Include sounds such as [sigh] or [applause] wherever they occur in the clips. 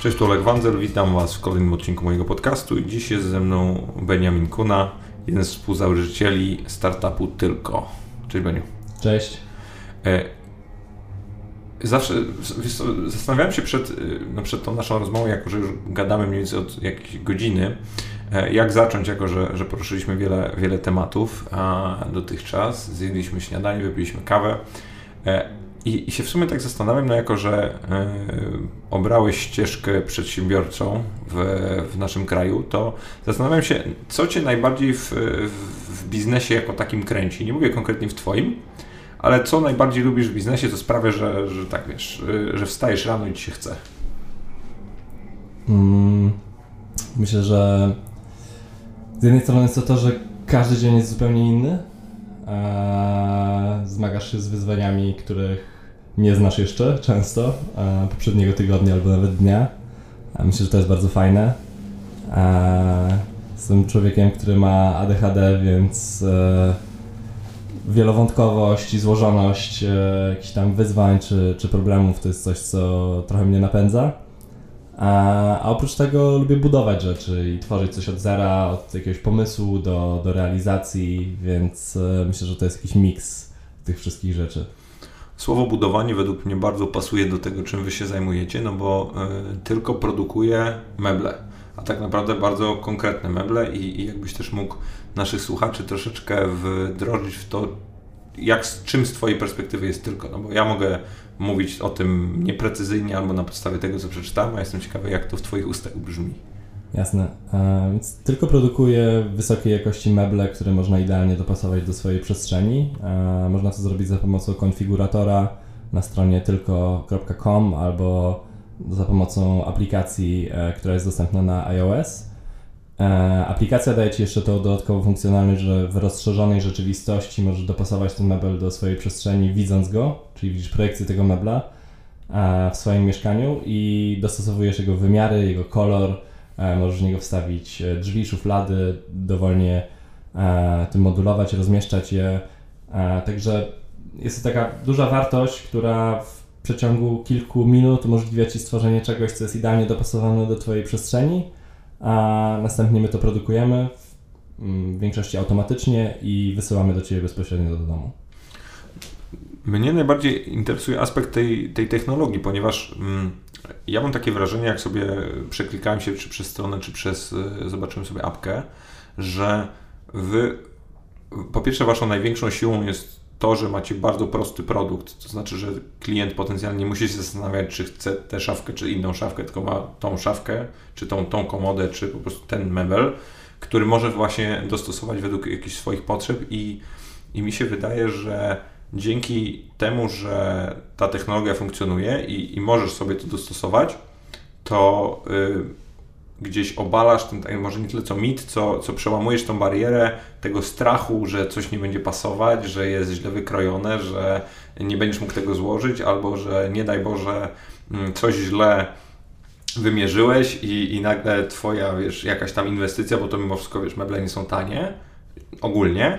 Cześć, tu Olek Wanzel, witam Was w kolejnym odcinku mojego podcastu i dziś jest ze mną Benjamin Kuna, jeden z współzałożycieli startupu Tylko. Cześć Beniu. Cześć. E, zawsze zastanawiałem się przed, no przed tą naszą rozmową, jako że już gadamy mniej więcej od jakiejś godziny, e, jak zacząć, jako że, że poruszyliśmy wiele, wiele tematów a dotychczas. Zjedliśmy śniadanie, wypiliśmy kawę. I, I, się w sumie tak zastanawiam, no jako że y, obrałeś ścieżkę przedsiębiorcą w, w, naszym kraju, to zastanawiam się, co Cię najbardziej w, w, biznesie jako takim kręci. Nie mówię konkretnie w Twoim, ale co najbardziej lubisz w biznesie, co sprawia, że, że tak wiesz, że wstajesz rano i Ci się chce? Mm, myślę, że z jednej strony jest to to, że każdy dzień jest zupełnie inny. Eee, zmagasz się z wyzwaniami, których nie znasz jeszcze często, e, poprzedniego tygodnia albo nawet dnia. Myślę, że to jest bardzo fajne. E, jestem człowiekiem, który ma ADHD, więc e, wielowątkowość i złożoność jakichś tam wyzwań czy, czy problemów to jest coś, co trochę mnie napędza. A, a oprócz tego lubię budować rzeczy i tworzyć coś od zera, od jakiegoś pomysłu do, do realizacji, więc myślę, że to jest jakiś miks tych wszystkich rzeczy. Słowo budowanie według mnie bardzo pasuje do tego, czym wy się zajmujecie, no bo y, tylko produkuje meble, a tak naprawdę bardzo konkretne meble i, i jakbyś też mógł naszych słuchaczy troszeczkę wdrożyć w to, jak, czym z Twojej perspektywy jest tylko, no bo ja mogę mówić o tym nieprecyzyjnie albo na podstawie tego, co przeczytałem, a jestem ciekawy, jak to w Twoich ustach brzmi. Jasne. E, więc tylko produkuje wysokiej jakości meble, które można idealnie dopasować do swojej przestrzeni. E, można to zrobić za pomocą konfiguratora na stronie tylko.com albo za pomocą aplikacji, e, która jest dostępna na iOS. Aplikacja daje Ci jeszcze tą dodatkową funkcjonalność, że w rozszerzonej rzeczywistości możesz dopasować ten mebel do swojej przestrzeni widząc go, czyli widzisz projekcję tego mebla w swoim mieszkaniu i dostosowujesz jego wymiary, jego kolor, E, możesz w niego wstawić e, drzwi, szuflady, dowolnie e, tym modulować, rozmieszczać je. Także jest to taka duża wartość, która w przeciągu kilku minut umożliwia Ci stworzenie czegoś, co jest idealnie dopasowane do Twojej przestrzeni, a następnie my to produkujemy mm, w większości automatycznie i wysyłamy do Ciebie bezpośrednio do domu. Mnie najbardziej interesuje aspekt tej, tej technologii, ponieważ mm, ja mam takie wrażenie, jak sobie przeklikałem się czy przez stronę, czy przez, e, zobaczyłem sobie apkę, że wy, po pierwsze waszą największą siłą jest to, że macie bardzo prosty produkt, to znaczy, że klient potencjalnie nie musi się zastanawiać, czy chce tę szafkę, czy inną szafkę, tylko ma tą szafkę, czy tą, tą komodę, czy po prostu ten mebel, który może właśnie dostosować według jakichś swoich potrzeb i, i mi się wydaje, że dzięki temu, że ta technologia funkcjonuje i, i możesz sobie to dostosować, to y, gdzieś obalasz ten, tak, może nie tyle co mit, co, co przełamujesz tą barierę tego strachu, że coś nie będzie pasować, że jest źle wykrojone, że nie będziesz mógł tego złożyć, albo że nie daj Boże mm, coś źle wymierzyłeś i, i nagle twoja, wiesz, jakaś tam inwestycja, bo to mimo wszystko, wiesz, meble nie są tanie, ogólnie,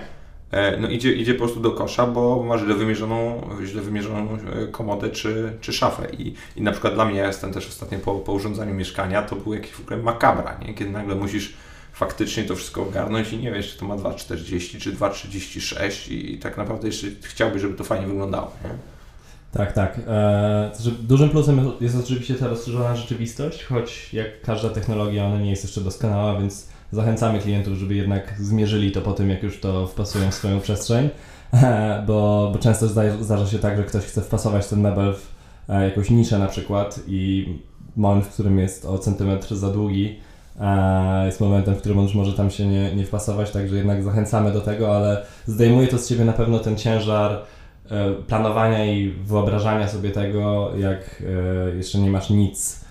no idzie, idzie po prostu do kosza, bo ma źle wymierzoną, źle wymierzoną e, komodę czy, czy szafę. I, I na przykład dla mnie, ja jestem też ostatnio po, po urządzaniu mieszkania, to był jakiś w ogóle makabra, nie? kiedy nagle musisz faktycznie to wszystko ogarnąć i nie wiesz, czy to ma 2,40 czy 2,36 i, i tak naprawdę jeszcze chciałbyś, żeby to fajnie wyglądało. Nie? Tak, tak. Eee, dużym plusem jest oczywiście ta rozszerzona rzeczywistość, choć jak każda technologia, ona nie jest jeszcze doskonała, więc zachęcamy klientów, żeby jednak zmierzyli to po tym, jak już to wpasują w swoją przestrzeń, [laughs] bo, bo często zdarza się tak, że ktoś chce wpasować ten mebel w e, jakąś niszę na przykład i moment, w którym jest o centymetr za długi, e, jest momentem, w którym on już może tam się nie, nie wpasować, także jednak zachęcamy do tego, ale zdejmuje to z Ciebie na pewno ten ciężar e, planowania i wyobrażania sobie tego, jak jeszcze nie masz nic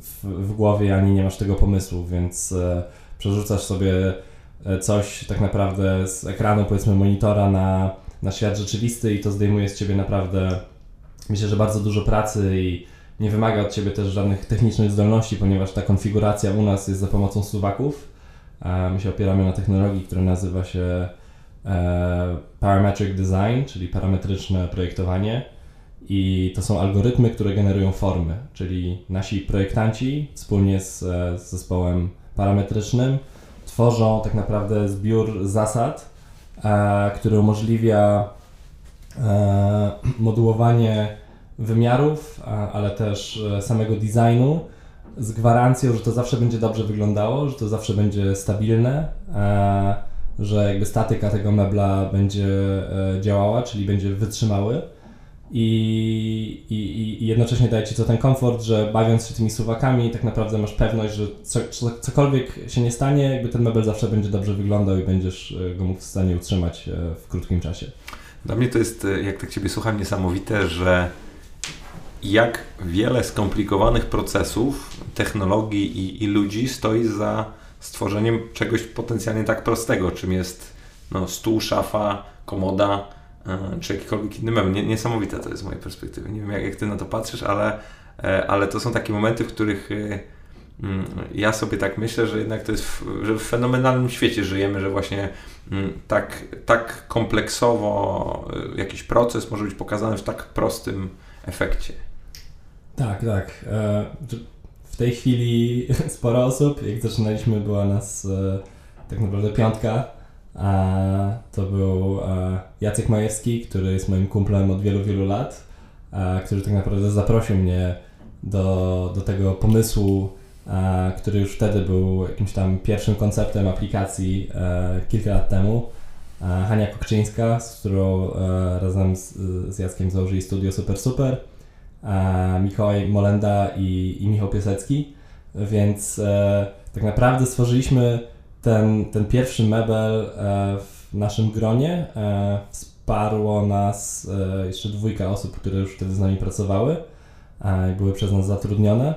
w, w głowie, ani nie masz tego pomysłu, więc e, przerzucasz sobie e, coś tak naprawdę z ekranu, powiedzmy monitora na, na świat rzeczywisty i to zdejmuje z ciebie naprawdę, myślę, że bardzo dużo pracy i nie wymaga od ciebie też żadnych technicznych zdolności, ponieważ ta konfiguracja u nas jest za pomocą suwaków. My się opieramy na technologii, która nazywa się e, Parametric Design, czyli parametryczne projektowanie i to są algorytmy, które generują formy, czyli nasi projektanci wspólnie z, z zespołem parametrycznym tworzą tak naprawdę zbiór zasad, e, który umożliwia e, modułowanie wymiarów, ale też e, samego designu z gwarancją, że to zawsze będzie dobrze wyglądało, że to zawsze będzie stabilne, e, że jakby statyka tego mebla będzie e, działała, czyli będzie wytrzymały. I, i, i jednocześnie daje Ci to ten komfort, że bawiąc się tymi suwakami, tak naprawdę masz pewność, że co, cokolwiek się nie stanie, jakby ten mebel zawsze będzie dobrze wyglądał i będziesz go mógł w stanie utrzymać w krótkim czasie. Dla mnie to jest, jak tak Ciebie słucham, niesamowite, że jak wiele skomplikowanych procesów, technologii i, i, ludzi stoi za stworzeniem czegoś potencjalnie tak prostego, czym jest no, stół, szafa, komoda czy jakikolwiek inny mebel. Niesamowite to jest z mojej perspektywy. Nie wiem, jak, jak Ty na to patrzysz, ale, yy, ale to są takie momenty, w których yy, ja sobie tak myślę, że jednak to jest, w, że w fenomenalnym świecie żyjemy, że właśnie mm, tak, tak kompleksowo jakiś proces może być pokazany w tak prostym efekcie. Tak, tak. E, w tej chwili [laughs] sporo osób. Jak zaczynaliśmy, była nas e, tak naprawdę piątka. A to był e, Jacek Majewski, który jest moim kumplem od wielu, wielu lat, który tak naprawdę zaprosił mnie do, do tego pomysłu, który już wtedy był jakimś tam pierwszym konceptem aplikacji kilka lat temu. Hania Kokczyńska, z którą razem z, z Jackiem założyli studio Super Super e, Mikołaj Molenda i, i Michał Piasecki, więc e, tak naprawdę stworzyliśmy ten, ten pierwszy mebel e, w naszym gronie. E, wsparło nas e, jeszcze dwójka osób, które już wtedy z nami pracowały i były przez nas zatrudnione,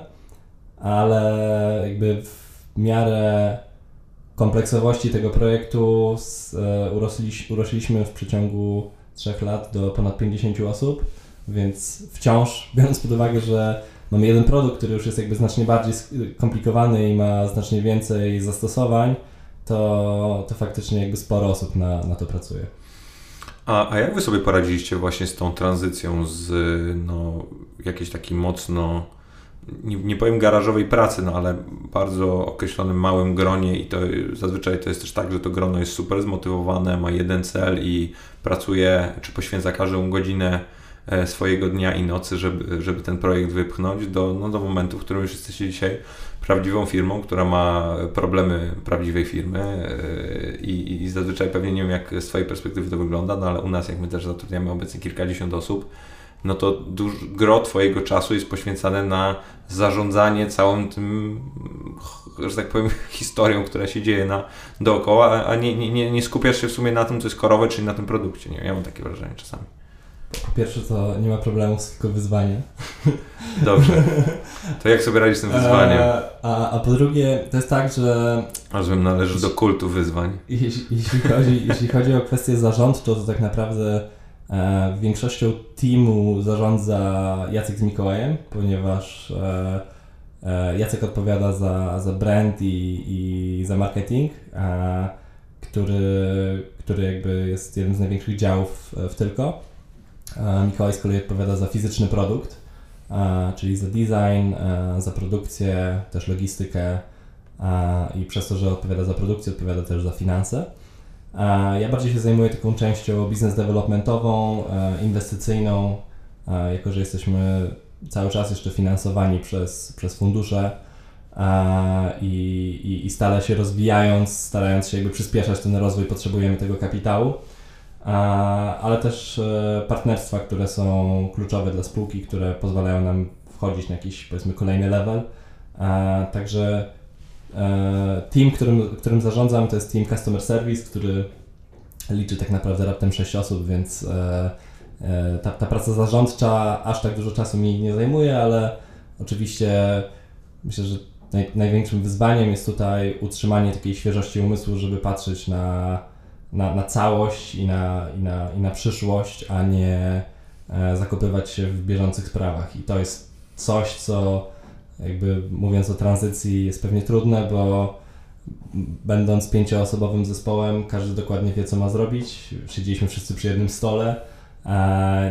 ale jakby w miarę kompleksowości tego projektu urośliśmy w przeciągu trzech lat do ponad 50 osób więc wciąż, [laughs] biorąc pod uwagę, że mamy jeden produkt, który już jest jakby znacznie bardziej skomplikowany i ma znacznie więcej zastosowań, to, to faktycznie jakby sporo osób na, na to pracuje. A, a jak wy sobie poradziliście właśnie z tą tranzycją z no, jakiejś takiej mocno, nie, nie powiem garażowej pracy, no ale bardzo określonym małym gronie i to zazwyczaj to jest też tak, że to grono jest super zmotywowane, ma jeden cel i pracuje, czy poświęca każdą godzinę swojego dnia i nocy, żeby, żeby ten projekt wypchnąć do, no, do momentu, w którym już jesteście dzisiaj prawdziwą firmą, która ma problemy prawdziwej firmy e, i, i zazwyczaj pewnie nie wiem, jak z Twojej perspektywy to wygląda, no ale u nas, jak my też zatrudniamy obecnie kilkadziesiąt osób, no to duż, gro Twojego czasu jest poświęcane na zarządzanie całym tym, że tak powiem, [laughs] historią, która się dzieje na, dookoła, a nie, nie, nie skupiasz się w sumie na tym, co jest korowe, czyli na tym produkcie. Nie? Ja mam takie wrażenie czasami. Po pierwsze to nie ma problemu, tylko wyzwanie. Dobrze. [laughs] To jak sobie radzisz z tym wyzwaniem? E, a, a po drugie, to jest tak, że... Rozumiem, należy do kultu wyzwań. Jeśli, jeśli, chodzi, jeśli chodzi o kwestię zarządczą, to tak naprawdę e, większością teamu zarządza Jacek z Mikołajem, ponieważ e, e, Jacek odpowiada za, za brand i, i za marketing, e, który, który jakby jest jednym z największych działów w Tylko. Mikołaj z kolei odpowiada za fizyczny produkt, czyli za design, za produkcję, też logistykę i przez to, że odpowiada za produkcję, odpowiada też za finanse. Ja bardziej się zajmuję taką częścią biznes developmentową, inwestycyjną, jako że jesteśmy cały czas jeszcze finansowani przez, przez fundusze i, i, i stale się rozwijając, starając się jakby przyspieszać ten rozwój, potrzebujemy tego kapitału ale też e, partnerstwa, które są kluczowe dla spółki, które pozwalają nam wchodzić na jakiś powiedzmy kolejny level. Także e, team, którym, którym zarządzam, to jest team Customer Service, który liczy tak naprawdę raptem 6 osób, więc e, ta, ta praca zarządcza aż tak dużo czasu mi nie zajmuje, ale oczywiście myślę, że naj, największym wyzwaniem jest tutaj utrzymanie takiej świeżości umysłu, żeby patrzeć na na, na całość i na, i, na, i na przyszłość, a nie e, zakopywać się w bieżących sprawach. I to jest coś, co jakby mówiąc o tranzycji jest pewnie trudne, bo będąc pięcioosobowym zespołem, każdy dokładnie wie, co ma zrobić. Siedzieliśmy wszyscy przy jednym stole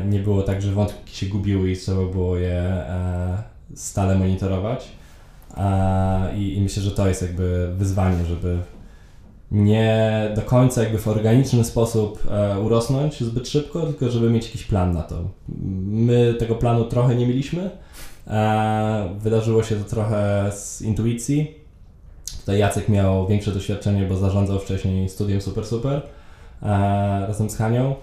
nie było tak, że wątki się gubiły i trzeba było je e, stale monitorować. I myślę, że to jest jakby wyzwanie, żeby nie do końca jakby w organiczny sposób e, urosnąć zbyt szybko, tylko żeby mieć jakiś plan na to. My tego planu trochę nie mieliśmy. E, wydarzyło się to trochę z intuicji. Tutaj Jacek miał większe doświadczenie, bo zarządzał wcześniej studiem Super Super e, razem z Hanią,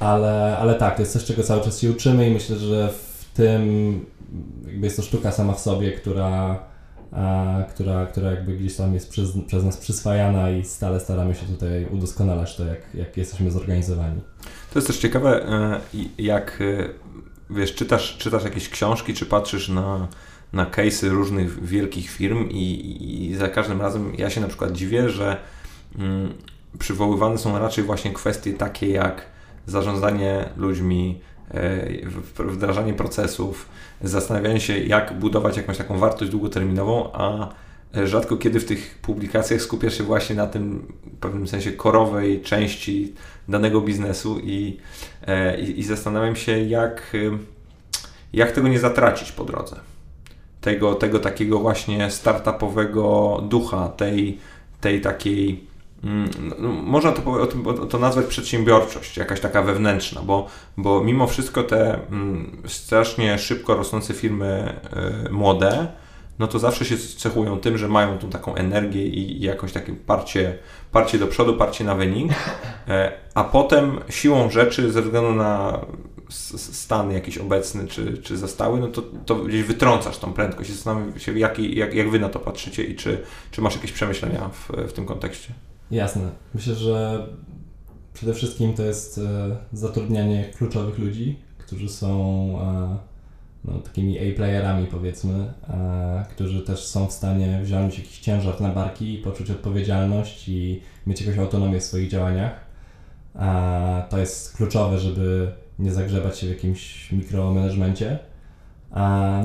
ale, ale tak, to jest coś, czego cały czas się uczymy i myślę, że w tym jakby jest to sztuka sama w sobie, która która, która jakby gdzieś tam jest przez, przez nas przyswajana i stale staramy się tutaj udoskonalać to, jak, jak jesteśmy zorganizowani. To jest też ciekawe, e, jak e, wiesz, czytasz, czytasz jakieś książki, czy patrzysz na, na case'y różnych wielkich firm i, i za każdym razem ja się na przykład dziwię, że mm, przywoływane są raczej właśnie kwestie takie jak zarządzanie ludźmi, wdrażanie procesów, zastanawianie się, jak budować jakąś taką wartość długoterminową, a rzadko kiedy w tych publikacjach skupiasz się właśnie na tym w pewnym sensie korowej części danego biznesu i, e, i, i zastanawiam się, jak, jak tego nie zatracić po drodze. Tego, tego takiego właśnie startupowego ducha, tej, tej takiej no, można to, to nazwać przedsiębiorczość, jakaś taka wewnętrzna, bo, bo mimo wszystko te mm, strasznie szybko rosnące firmy y, młode, no to zawsze się cechują tym, że mają tą taką energię i, i jakoś takie parcie, parcie do przodu, parcie na wynik, [laughs] e, a potem siłą rzeczy, ze względu na stan jakiś obecny czy, czy zastały, no to, to gdzieś wytrącasz tą prędkość. Zastanawiam się, jak, jak, jak Wy na to patrzycie i czy, czy masz jakieś przemyślenia w, w tym kontekście? Jasne. Myślę, że przede wszystkim to jest e, zatrudnianie kluczowych ludzi, którzy są e, no, takimi A-playerami powiedzmy, e, którzy też są w stanie wziąć jakiś ciężar na barki poczuć odpowiedzialność i mieć jakąś autonomię w swoich działaniach. To jest kluczowe, żeby nie zagrzebać się w jakimś mikromanagemencie.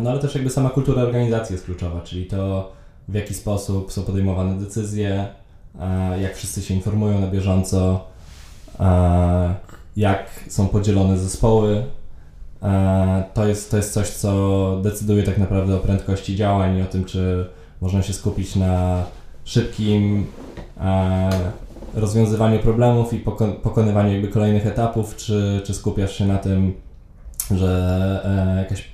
No ale też jakby sama kultura organizacji jest kluczowa, czyli to w jaki sposób są podejmowane decyzje, jak wszyscy się informują na bieżąco, e, jak są podzielone zespoły. E, to jest, to jest coś, co decyduje tak naprawdę o prędkości działań i o tym, czy można się skupić na szybkim rozwiązywaniu problemów i pokonywaniu jakby kolejnych etapów, czy, czy skupiasz się na tym, że jakaś,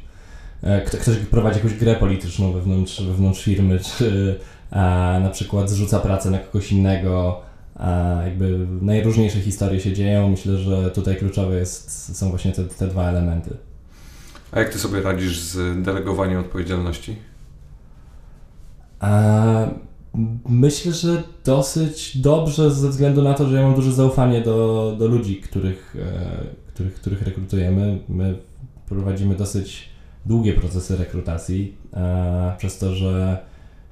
ktoś prowadzi jakąś grę polityczną wewnątrz, wewnątrz firmy, czy na przykład zrzuca pracę na kogoś innego. jakby najróżniejsze historie się dzieją. Myślę, że tutaj kluczowe jest, są właśnie te, te dwa elementy. A jak ty sobie radzisz z delegowaniem odpowiedzialności? myślę, że dosyć dobrze ze względu na to, że ja mam duże zaufanie do, do ludzi, których, e, których, których rekrutujemy. My prowadzimy dosyć długie procesy rekrutacji, e, przez to, że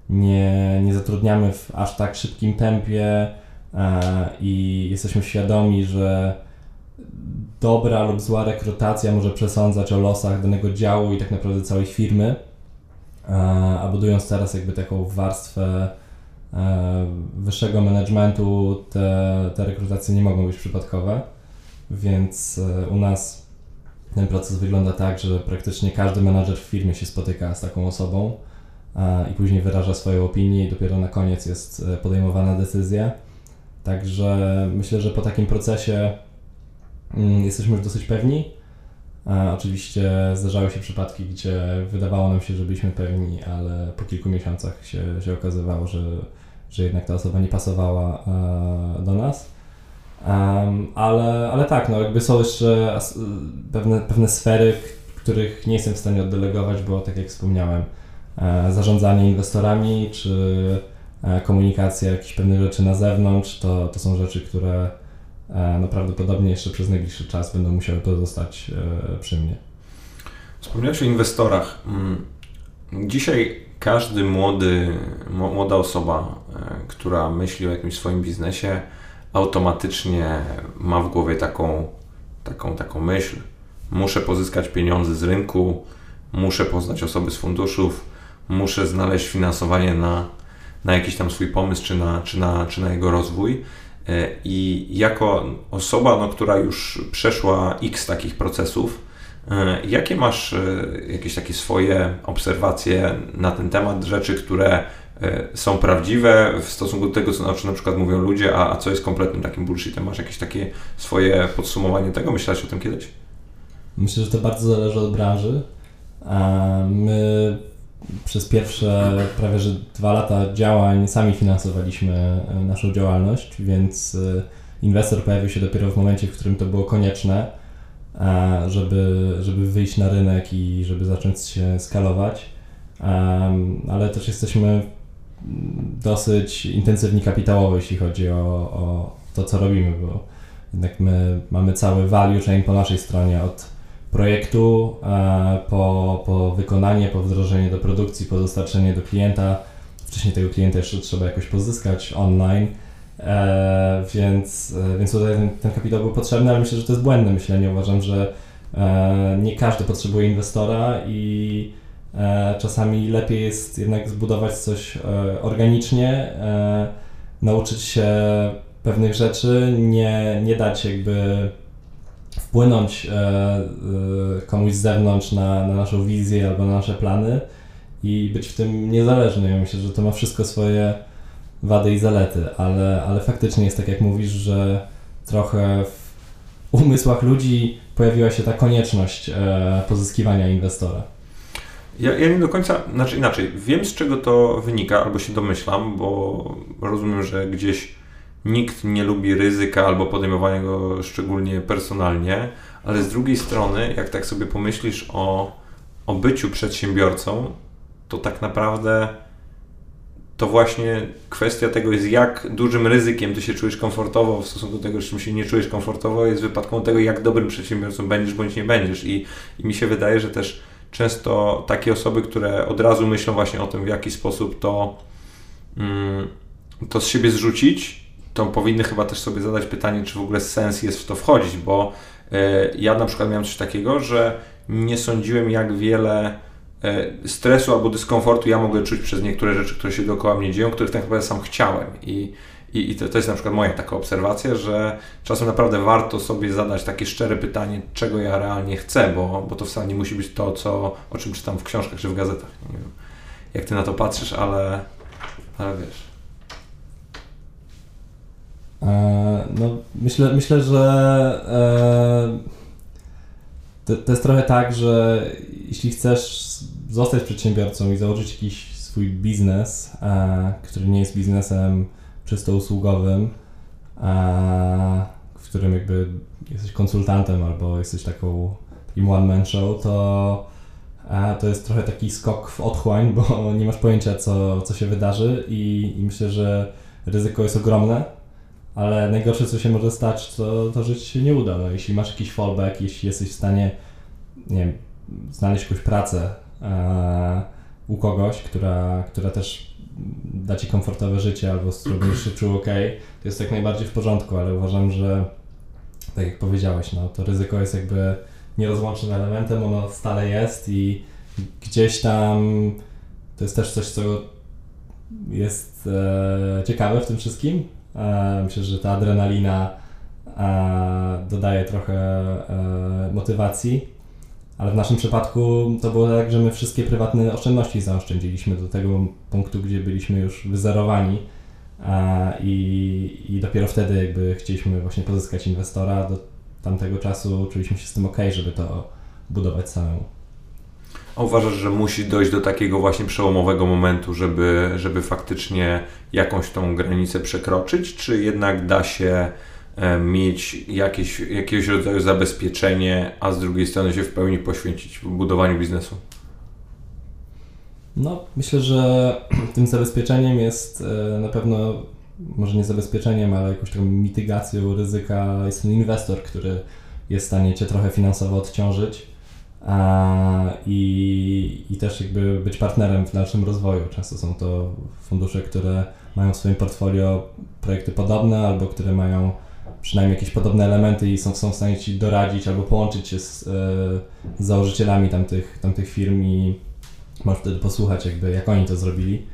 nie, nie zatrudniamy w aż tak szybkim tempie e, i jesteśmy świadomi, że dobra lub zła rekrutacja może przesądzać o losach danego działu i tak naprawdę całej firmy. E, a budując teraz jakby taką warstwę e, wyższego managementu, te, te rekrutacje nie mogą być przypadkowe, więc u nas ten proces wygląda tak, że praktycznie każdy menadżer w firmie się spotyka z taką osobą i później wyraża swoją opinię i dopiero na koniec jest e, podejmowana decyzja. Także myślę, że po takim procesie mm, jesteśmy już dosyć pewni. Oczywiście zdarzały się przypadki, gdzie wydawało nam się, że byliśmy pewni, ale po kilku miesiącach się, się okazywało, że, że jednak ta osoba nie pasowała e, do nas. ale, ale tak, no jakby są jeszcze pewne, pewne sfery, których nie jestem w stanie oddelegować, bo tak jak wspomniałem, E, zarządzanie inwestorami, czy e, komunikacja jakichś pewnych rzeczy na zewnątrz, to, to są rzeczy, które e, no prawdopodobnie jeszcze przez najbliższy czas będą musiały pozostać przy mnie. Wspomniałeś o inwestorach. Mm, dzisiaj każdy młody, młoda osoba, która myśli o jakimś swoim biznesie, automatycznie ma w głowie taką, taką, taką myśl. Muszę pozyskać pieniądze z rynku, muszę poznać osoby z funduszów, muszę znaleźć finansowanie na, na jakiś tam swój pomysł, czy na, czy na, czy na jego rozwój. I jako osoba, no, która już przeszła x takich procesów, jakie masz jakieś takie swoje obserwacje na ten temat, rzeczy, które są prawdziwe w stosunku do tego, co na przykład mówią ludzie, a, a co jest kompletnym takim bullshitem? Masz jakieś takie swoje podsumowanie tego? Myślałeś o tym kiedyś? Myślę, że to bardzo zależy od branży. My przez pierwsze prawie że dwa lata działań sami finansowaliśmy e, naszą działalność, więc e, inwestor pojawił się dopiero w momencie, w którym to było konieczne, żeby, żeby wyjść na rynek i żeby zacząć się skalować. Ale też jesteśmy dosyć intensywni kapitałowo, jeśli chodzi o, o to, co robimy, bo jednak my mamy cały value chain po naszej stronie od projektu e, po, po wykonanie, po wdrożenie do produkcji, po dostarczenie do klienta. Wcześniej tego klienta jeszcze trzeba jakoś pozyskać online, e, więc, e, więc tutaj ten, ten kapitał był potrzebny, ale myślę, że to jest błędne myślenie. Uważam, że nie każdy potrzebuje inwestora i czasami lepiej jest jednak zbudować coś organicznie, nauczyć się pewnych rzeczy, nie, nie dać jakby wpłynąć e, e, komuś z zewnątrz na, na naszą wizję albo na nasze plany i być w tym niezależny. Ja myślę, że to ma wszystko swoje wady i zalety, ale, ale faktycznie jest tak jak mówisz, że trochę w umysłach ludzi pojawiła się ta konieczność e, pozyskiwania inwestora. Ja, ja nie do końca, znaczy inaczej, wiem z czego to wynika, albo się domyślam, bo rozumiem, że gdzieś nikt nie lubi ryzyka albo podejmowania go szczególnie personalnie, ale z drugiej strony, jak tak sobie pomyślisz o, o byciu przedsiębiorcą, to tak naprawdę to właśnie kwestia tego jest, jak dużym ryzykiem ty się czujesz komfortowo w stosunku do tego, z czym się nie czujesz komfortowo, jest wypadką tego, jak dobrym przedsiębiorcą będziesz bądź nie będziesz. I, i mi się wydaje, że też często takie osoby, które od razu myślą właśnie o tym, w jaki sposób to, mm, to z siebie zrzucić, to powinny chyba też sobie zadać pytanie, czy w ogóle sens jest w to wchodzić, bo e, ja na przykład miałem coś takiego, że nie sądziłem, jak wiele e, stresu albo dyskomfortu ja mogę czuć przez niektóre rzeczy, które się dookoła mnie dzieją, których tak naprawdę sam chciałem. I, i, i to, to, jest na przykład moja taka obserwacja, że czasem naprawdę warto sobie zadać takie szczere pytanie, czego ja realnie chcę, bo, bo to wcale nie musi być to, co, o czym czytam w książkach czy w gazetach. Nie wiem, jak ty na to patrzysz, ale, ale wiesz. E, no, myślę, myślę, że e, to, jest trochę tak, że jeśli chcesz zostać przedsiębiorcą i założyć jakiś swój biznes, e, który nie jest biznesem czysto usługowym, w którym jakby jesteś konsultantem albo jesteś taką, takim one-man show, to, to jest trochę taki skok w otchłań, bo [laughs] nie masz pojęcia, co, co się wydarzy i, i myślę, że ryzyko jest ogromne ale najgorsze, co się może stać, to, to że ci się nie uda. No, jeśli masz jakiś fallback, jeśli jesteś w stanie, nie wiem, znaleźć jakąś pracę e, u kogoś, która, która też da ci komfortowe życie albo z którą się czuł ok, to jest jak najbardziej w porządku, ale uważam, że tak jak powiedziałeś, no, to ryzyko jest jakby nierozłącznym elementem, ono stale jest i gdzieś tam to jest też coś, co jest e, ciekawe w tym wszystkim, myślę, że ta adrenalina e, dodaje trochę e, motywacji, ale w naszym przypadku to było tak, że my wszystkie prywatne oszczędności zaoszczędziliśmy do tego punktu, gdzie byliśmy już wyzerowani i, i dopiero wtedy jakby chcieliśmy właśnie pozyskać inwestora. Do tamtego czuliśmy się z tym ok, żeby to budować samemu. A uważasz, że musi dojść do takiego właśnie przełomowego momentu, żeby, żeby faktycznie jakąś tą granicę przekroczyć, czy jednak da się e, mieć jakieś, jakiegoś rodzaju zabezpieczenie, a z drugiej strony się w pełni poświęcić budowaniu biznesu? No, myślę, że [clears throat] tym zabezpieczeniem jest e, na pewno, może nie zabezpieczeniem, ale jakąś taką mitygacją ryzyka. Jest ten inwestor, który jest w stanie Cię trochę finansowo odciążyć i, i też jakby być partnerem w dalszym rozwoju. Często są to fundusze, które mają w swoim portfolio projekty podobne albo które mają przynajmniej jakieś podobne elementy i są, są w stanie Ci doradzić albo połączyć się z, e, z założycielami tamtych, tamtych firm i możesz wtedy posłuchać jakby jak oni to zrobili.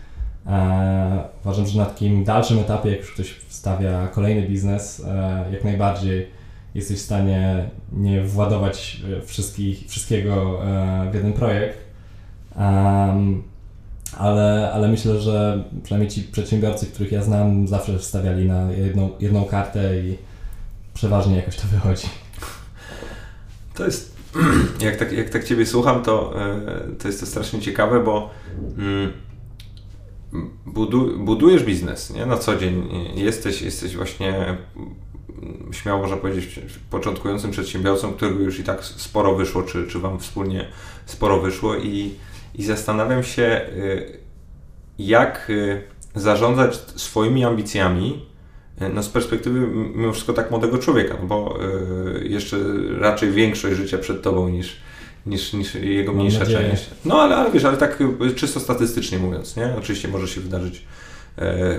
E, uważam, że na takim dalszym etapie, jak już ktoś wstawia kolejny biznes, e, jak najbardziej jesteś w stanie nie władować e, wszystkich, wszystkiego w jeden projekt. Um, ale, ale myślę, że przynajmniej ci przedsiębiorcy, których ja znam, zawsze wstawiali na jedną, jedną kartę i przeważnie jakoś to wychodzi. To jest, [clears throat] jak tak, jak tak Ciebie słucham, to, to jest to strasznie ciekawe, bo mm, budu, budujesz biznes nie? na co dzień. Jesteś, jesteś właśnie, śmiało można powiedzieć, początkującym przedsiębiorcą, którego już i tak sporo wyszło, czy, czy Wam wspólnie sporo wyszło i, i zastanawiam się, y, jak y, zarządzać swoimi ambicjami y, no z perspektywy mimo wszystko tak młodego człowieka, bo jeszcze raczej większość życia przed Tobą niż, niż, niż jego mniejsza część. No ale, ale wiesz, ale tak czysto statystycznie mówiąc, nie? Oczywiście może się wydarzyć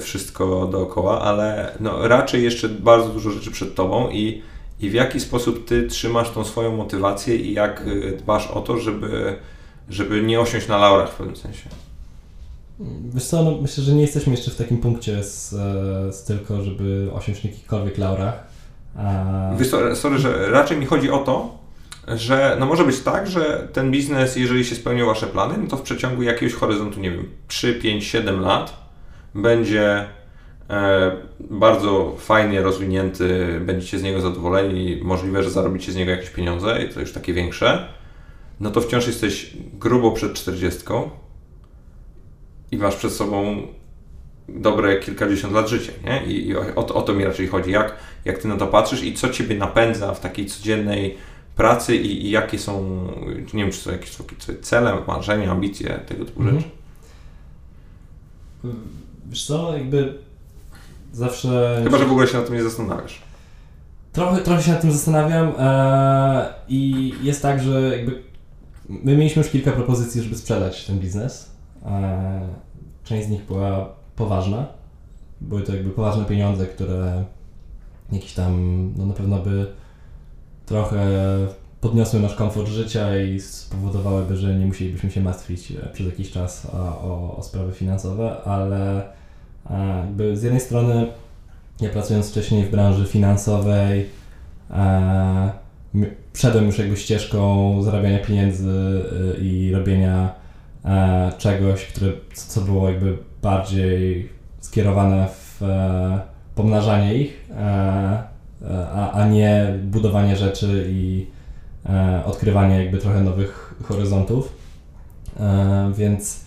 wszystko dookoła, ale no, raczej jeszcze bardzo dużo rzeczy przed tobą i, i w jaki sposób ty trzymasz tą swoją motywację i jak e, dbasz o to, żeby, żeby nie osiąść na laurach w pewnym sensie. Wiesz co, no, myślę, że nie jesteśmy jeszcze w takim punkcie z, e, z tylko, żeby osiąść na jakichkolwiek laurach. A... Wiesz, sorry, że raczej mi chodzi o to, że no może być tak, że ten biznes, jeżeli się spełnią Wasze plany, no to w przeciągu jakiegoś horyzontu, nie wiem, 3, 5, 7 lat będzie e, bardzo fajnie rozwinięty, będziecie z niego zadowoleni, możliwe, że zarobicie z niego jakieś pieniądze i to już takie większe, no to wciąż jesteś grubo przed 40 i masz przed sobą dobre kilkadziesiąt lat życia, nie? I, i o, o, to mi raczej chodzi, jak, jak Ty na to patrzysz i co Ciebie napędza w takiej codziennej pracy i, i, jakie są, nie wiem, czy są jakieś cele, marzenia, ambicje, tego typu mhm. rzeczy? Wiesz co, jakby zawsze... Chyba, że w ogóle się nad tym nie zastanawiasz. Trochę, trochę się nad tym zastanawiam e, i jest tak, że jakby my mieliśmy już kilka propozycji, żeby sprzedać ten biznes. E, część z nich była poważna. Były to jakby poważne pieniądze, które jakiś tam, no na pewno by trochę podniosły nasz komfort życia i spowodowałyby, że nie musielibyśmy się martwić e, przez jakiś czas o, o sprawy finansowe, ale e, jakby z jednej strony ja pracując wcześniej w branży finansowej e, wszedłem już jakby ścieżką zarabiania pieniędzy i robienia czegoś, które, co było jakby bardziej skierowane w pomnażanie ich a, a nie budowanie rzeczy i e, odkrywanie jakby trochę nowych horyzontów. E, więc,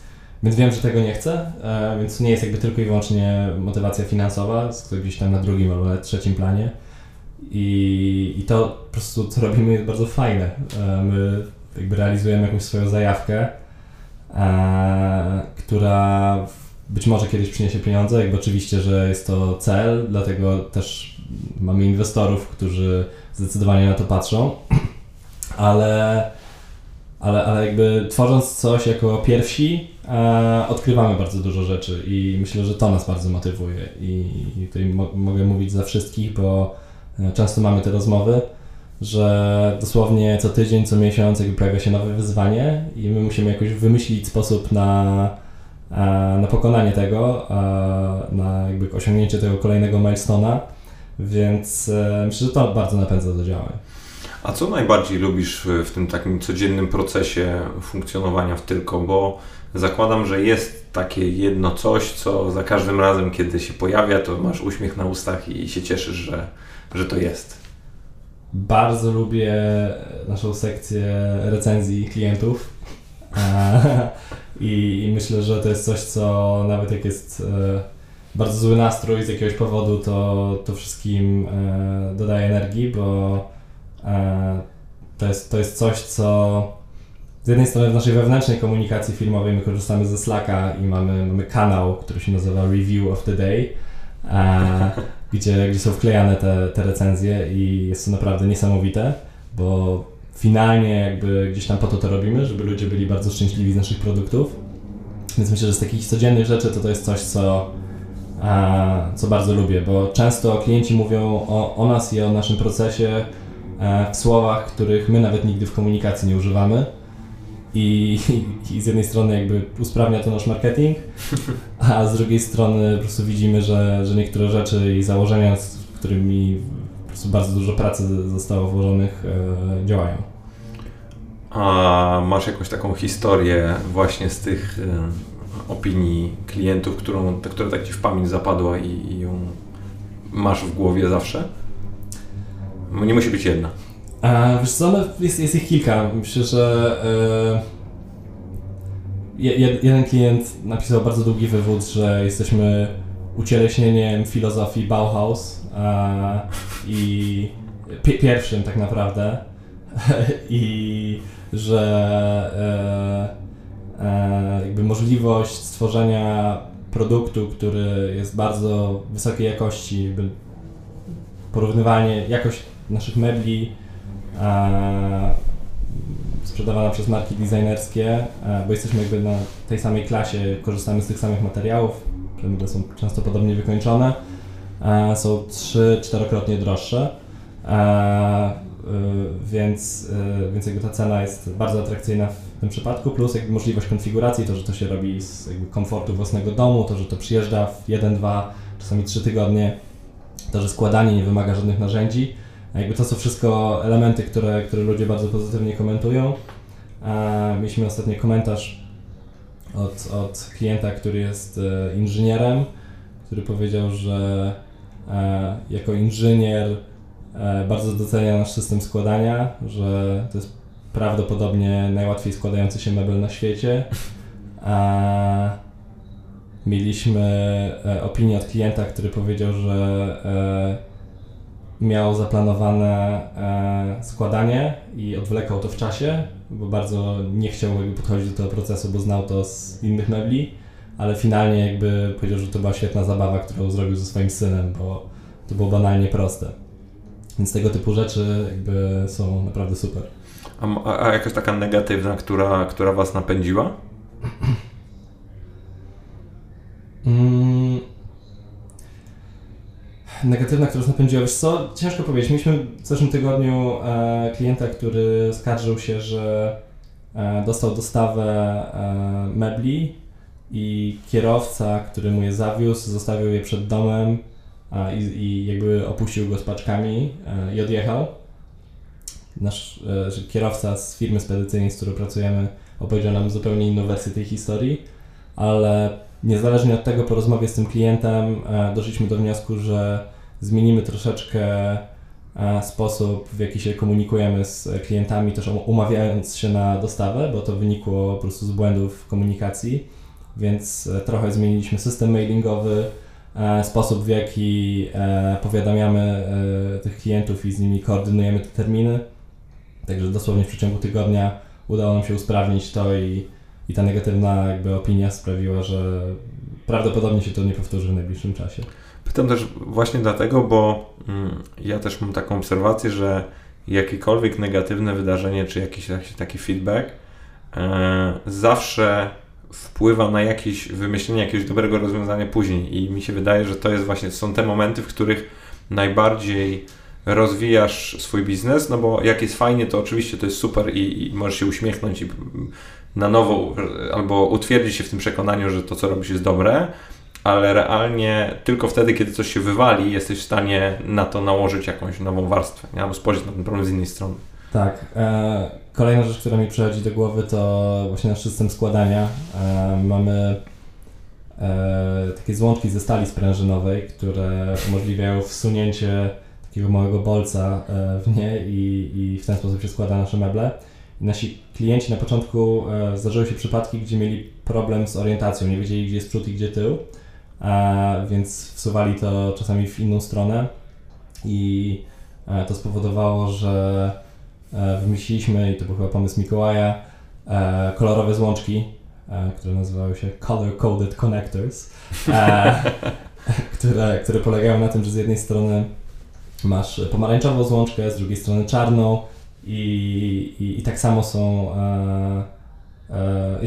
więc wiem, że tego nie chcę, e, więc nie jest jakby tylko i wyłącznie motywacja finansowa, która gdzieś tam na drugim albo na trzecim planie. I, I to po prostu co robimy jest bardzo fajne. E, my jakby realizujemy jakąś swoją zajawkę, e, która być może kiedyś przyniesie pieniądze, jakby oczywiście, że jest to cel, dlatego też mamy inwestorów, którzy zdecydowanie na to patrzą, ale, ale, ale jakby tworząc coś jako pierwsi, e, odkrywamy bardzo dużo rzeczy i myślę, że to nas bardzo motywuje i, i tutaj mo mogę mówić za wszystkich, bo e, często mamy te rozmowy, że dosłownie co tydzień, co miesiąc jakby pojawia się nowe wyzwanie i my musimy jakoś wymyślić sposób na, e, na pokonanie tego, e, na jakby osiągnięcie tego kolejnego milestona więc myślę, że to bardzo napędza do działań. A co najbardziej lubisz w tym takim codziennym procesie funkcjonowania w Tylko? Bo zakładam, że jest takie jedno coś, co za każdym razem, kiedy się pojawia, to masz uśmiech na ustach i się cieszysz, że, że to jest. Bardzo lubię naszą sekcję recenzji klientów. [laughs] I myślę, że to jest coś, co nawet jak jest e, bardzo zły nastrój z jakiegoś powodu, to, to wszystkim e, dodaje energii, bo to, jest, to jest coś, co z jednej strony w naszej wewnętrznej komunikacji filmowej my korzystamy ze Slacka i mamy, mamy kanał, który się nazywa Review of the Day, e, [laughs] gdzie, gdzie są wklejane te, te recenzje i jest to naprawdę niesamowite, bo finalnie jakby gdzieś tam po to to robimy, żeby ludzie byli bardzo szczęśliwi z naszych produktów. Więc myślę, że z takich codziennych rzeczy to to jest coś, co co bardzo lubię, bo często klienci mówią o, o nas i o naszym procesie e, w słowach, których my nawet nigdy w komunikacji nie używamy. I, I, z jednej strony jakby usprawnia to nasz marketing, [laughs] a z drugiej strony po prostu widzimy, że, że niektóre rzeczy i założenia, z którymi po prostu bardzo dużo pracy zostało włożonych, e, działają. A masz jakąś taką historię właśnie z tych e, opinii klientów, którą, która tak Ci w pamięć zapadła i, i ją masz w głowie zawsze? Nie musi być jedna. A, wiesz co, no, jest, jest ich kilka. Myślę, że e, jeden klient napisał bardzo długi wywód, że jesteśmy ucieleśnieniem filozofii Bauhaus e, i pierwszym tak naprawdę [laughs] i że e, e, jakby możliwość stworzenia produktu, który jest bardzo wysokiej jakości, porównywanie jakość naszych mebli e, sprzedawana przez marki designerskie, e, bo jesteśmy jakby na tej samej klasie, korzystamy z tych samych materiałów, te meble są często podobnie wykończone, e, są trzy, czterokrotnie droższe, więc, więc jakby ta cena jest bardzo atrakcyjna w tym przypadku, plus jakby możliwość konfiguracji, to, że to się robi z komfortu własnego domu, to, że to przyjeżdża w 1, 2, czasami 3 tygodnie, to, że składanie nie wymaga żadnych narzędzi. Jakby to są wszystko elementy, które, które ludzie bardzo pozytywnie komentują. Mieliśmy ostatnio komentarz od, od klienta, który jest e, inżynierem, który powiedział, że e, jako inżynier e, bardzo docenia nasz system składania, że to jest prawdopodobnie najłatwiej składający się mebel na świecie. Mieliśmy e, opinię od klienta, który powiedział, że e, miał zaplanowane e, składanie i odwlekał to w czasie, bo bardzo nie chciał jakby podchodzić do tego procesu, bo znał to z innych mebli, ale finalnie jakby powiedział, że to była świetna zabawa, którą zrobił ze swoim synem, bo to było banalnie proste. Więc tego typu rzeczy jakby są naprawdę super. A, a jakaś taka negatywna, która, która Was napędziła? Negatywna, która nas napędziła. Wiesz co, ciężko powiedzieć. Mieliśmy w zeszłym tygodniu e, klienta, który skarżył się, że e, dostał dostawę e, mebli i kierowca, który mu je zawiózł, zostawił je przed domem i, i, jakby opuścił go z paczkami e, i odjechał. Nasz e, kierowca z firmy spedycyjnej, z którą pracujemy, opowiedział nam zupełnie inną wersję tej historii, ale niezależnie od tego po rozmowie z tym klientem e, doszliśmy do wniosku, że zmienimy troszeczkę e, sposób, w jaki się komunikujemy z klientami, też umawiając się na dostawę, bo to wynikło po prostu z błędów komunikacji, więc e, trochę zmieniliśmy system mailingowy, sposób w jaki powiadamiamy tych klientów i z nimi koordynujemy te terminy. Także dosłownie w przeciągu tygodnia udało nam się usprawnić to i i ta negatywna jakby opinia sprawiła, że prawdopodobnie się to nie powtórzy w najbliższym czasie. Pytam też właśnie dlatego, bo mm, ja też mam taką obserwację, że jakiekolwiek negatywne wydarzenie, czy jakiś taki feedback e, zawsze wpływa na jakieś wymyślenie jakiegoś dobrego rozwiązania później. I mi się wydaje, że to jest właśnie, są te momenty, w których najbardziej rozwijasz swój biznes, no bo jak jest fajnie, to oczywiście to jest super i, i możesz się uśmiechnąć i na nowo albo utwierdzić się w tym przekonaniu, że to, co robisz, jest dobre, ale realnie tylko wtedy, kiedy coś się wywali, jesteś w stanie na to nałożyć jakąś nową warstwę, nie? albo spojrzeć na ten problem z innej strony. Tak. E, kolejna rzecz, która mi przychodzi do głowy, to właśnie nasz system składania. E, mamy e, takie złączki ze stali sprężynowej, które umożliwiają wsunięcie takiego małego bolca w nie i, i w ten sposób się składa nasze meble. Nasi klienci na początku zdarzyły się przypadki, gdzie mieli problem z orientacją, nie wiedzieli gdzie jest przód i gdzie tył, więc wsuwali to czasami w inną stronę i e, to spowodowało, że e, wymyśliliśmy, i to był chyba pomysł Mikołaja, e, kolorowe złączki, e, które nazywały się Color Coded Connectors, [laughs] które, które polegają na tym, że z jednej strony masz pomarańczową złączkę, z drugiej strony czarną, i, i, i tak samo są e,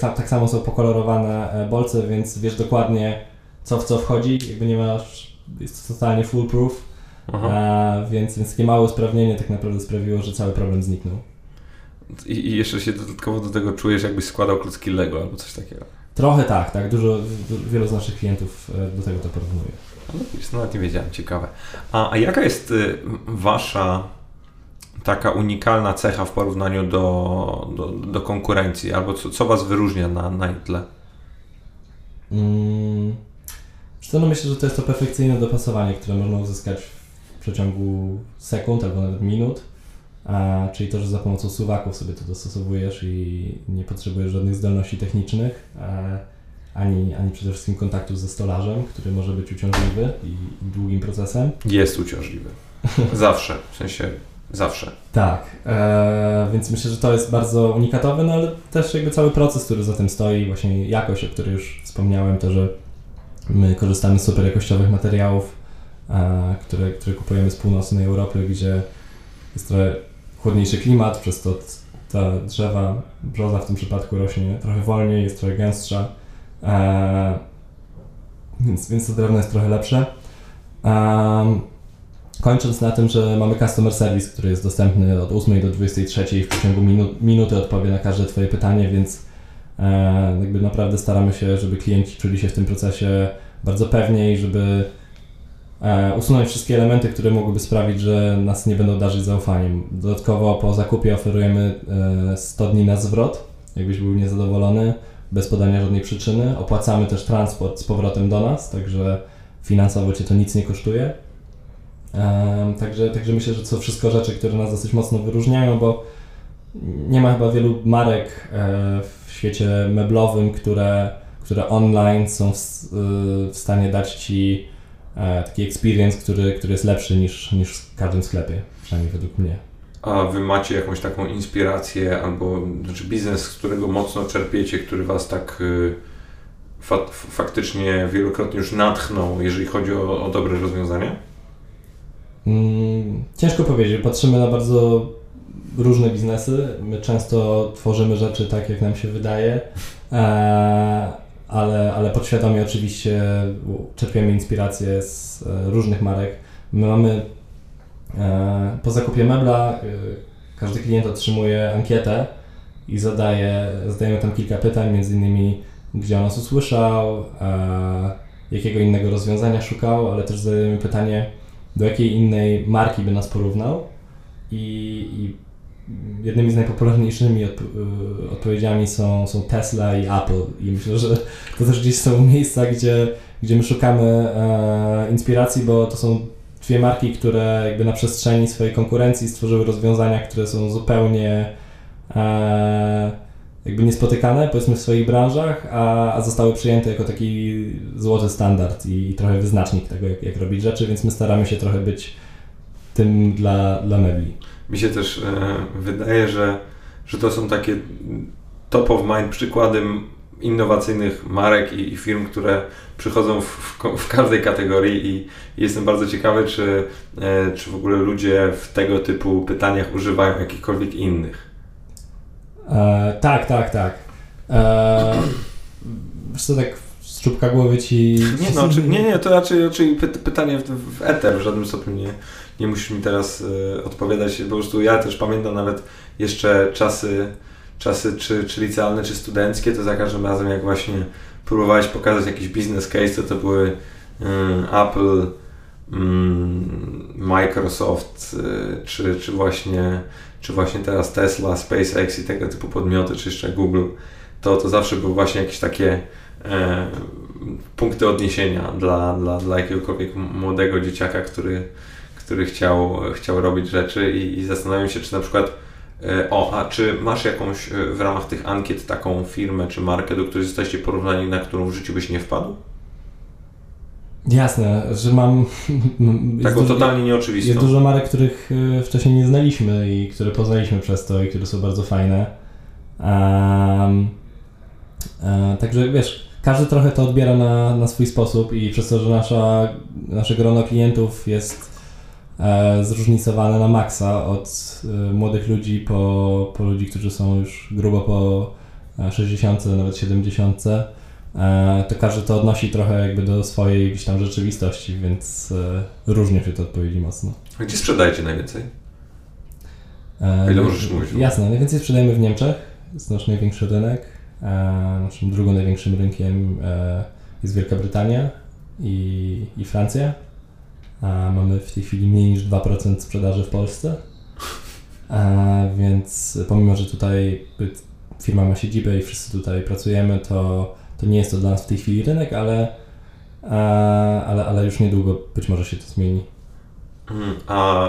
tak, tak samo są pokolorowane e, bolce, więc wiesz dokładnie co w co wchodzi, jakby nie masz, jest to totalnie foolproof, e, więc, więc takie małe usprawnienie tak naprawdę sprawiło, że cały problem zniknął. I, I, jeszcze się dodatkowo do tego czujesz, jakbyś składał klocki Lego albo coś takiego. Trochę tak, tak. Dużo, du- wielu z naszych klientów e, do tego to porównuje. No, widzisz, nawet nie wiedziałem, ciekawe. A, a jaka jest y, wasza taka unikalna cecha w porównaniu do, do, do konkurencji? Albo co, co was wyróżnia na, na tle? Mm. Co, no myślę, że to jest to perfekcyjne dopasowanie, które można uzyskać w przeciągu sekund albo nawet minut. A, czyli to, że za pomocą suwaków sobie to dostosowujesz i nie potrzebujesz żadnych zdolności technicznych, a, ani, ani przede wszystkim kontaktu ze stolarzem, który może być uciążliwy i długim procesem. Jest uciążliwy. Zawsze, w sensie zawsze. Tak, e, więc myślę, że to jest bardzo unikatowe, no ale też jakby cały proces, który za tym stoi, właśnie jakość, o której już wspomniałem, to, że my korzystamy z super jakościowych materiałów, e, które, które kupujemy z północnej Europy, gdzie jest trochę chłodniejszy klimat, przez to ta drzewa, brzoza w tym przypadku rośnie trochę wolniej, jest trochę gęstsza, e, więc, więc to drewno jest trochę lepsze. Kończąc na tym, że mamy customer service, który jest dostępny od 8 do 23 i w przeciągu minu minuty odpowie na każde Twoje pytanie, więc e, jakby naprawdę staramy się, żeby klienci czuli się w tym procesie bardzo pewnie i żeby e, usunąć wszystkie elementy, które mogłyby sprawić, że nas nie będą darzyć zaufaniem. Dodatkowo po zakupie oferujemy e, 100 dni na zwrot, jakbyś był niezadowolony, bez podania żadnej przyczyny. Opłacamy też transport z powrotem do nas, także finansowo Cię to nic nie kosztuje. Także, także myślę, że to wszystko rzeczy, które nas dosyć mocno wyróżniają, bo nie ma chyba wielu marek e, w świecie meblowym, które, które online są w, y, w stanie dać Ci e, taki experience, który, który jest lepszy niż, niż w każdym sklepie, przynajmniej według mnie. A wy macie jakąś taką inspirację albo znaczy biznes, z którego mocno czerpiecie, który was tak fa faktycznie wielokrotnie już natchnął, jeżeli chodzi o, o dobre rozwiązania? Mm, ciężko powiedzieć. Patrzymy na bardzo różne biznesy. My często tworzymy rzeczy tak, jak nam się wydaje, e, ale, ale podświadomie oczywiście czerpiemy inspirację z e, różnych marek. My mamy e, po zakupie mebla każdy klient otrzymuje ankietę i zadaje, zadajemy tam kilka pytań, między innymi gdzie on nas usłyszał, jakiego innego rozwiązania szukał, ale też zadajemy pytanie, do jakiej innej marki by nas porównał. I, i jednymi z najpopularniejszymi odp y, odpowiedziami są, są Tesla i Apple. I myślę, że to też gdzieś są miejsca, gdzie, gdzie my szukamy e, inspiracji, bo to są dwie marki, które jakby na przestrzeni swojej konkurencji stworzyły rozwiązania, które są zupełnie e, jakby niespotykane, powiedzmy w swoich branżach, a, a zostały przyjęte jako taki złoty standard i, i trochę wyznacznik tego, jak, jak robić rzeczy, więc my staramy się trochę być tym dla, dla mebli. Mi się też e, wydaje, że, że to są takie top of mind przykłady innowacyjnych marek i, i firm, które przychodzą w, w, w, każdej kategorii i, i jestem bardzo ciekawy, czy, e, czy w ogóle ludzie w tego typu pytaniach używają jakichkolwiek innych. E, tak, tak, tak. E, co, tak z czubka głowy ci... Nie, no, czy, nie, nie, to raczej, raczej pytanie w, w eter, w żadnym stopniu nie, nie musisz mi teraz y, odpowiadać, po prostu ja też pamiętam nawet jeszcze czasy, czasy czy, czy licealne, czy studenckie, to za każdym razem jak właśnie próbowałeś pokazać jakiś business case, to to były y, Apple, y, Microsoft, czy, czy właśnie czy właśnie teraz Tesla, SpaceX i tego typu podmioty, czy jeszcze Google, to, to zawsze były właśnie jakieś takie e, punkty odniesienia dla, dla, dla jakiegokolwiek młodego dzieciaka, który, który chciał, chciał robić rzeczy i, i zastanawiam się, czy na przykład e, o, a czy masz jakąś e, w ramach tych ankiet taką firmę czy markę, do której jesteście porównani, na którą w życiu byś nie wpadł? Jasne, że mam. [laughs] Taką totalnie nieoczywistą. Jest dużo marek, których e, wcześniej nie znaliśmy i które poznaliśmy przez to i które są bardzo fajne. Um, um, także wiesz, każdy trochę to odbiera na, na swój sposób i przez to, że nasza, nasze grono klientów jest e, zróżnicowane na maksa od e, młodych ludzi po, po ludzi, którzy są już grubo po 60, nawet 70 E, to każdy to odnosi trochę jakby do swojej gdzieś tam rzeczywistości, więc e, różnie się to odpowiedzi mocno. A gdzie sprzedajecie najwięcej? E, ile możesz mówić? Jasne, najwięcej sprzedajemy w Niemczech, jest nasz największy rynek. Naszym drugim największym rynkiem jest Wielka Brytania i, i Francja. Mamy w tej chwili mniej niż 2% sprzedaży w Polsce. Więc pomimo, że tutaj firma ma siedzibę i wszyscy tutaj pracujemy, to, to nie jest to dla nas w tej chwili rynek, ale, ale, ale już niedługo być może się to zmieni. Mm, a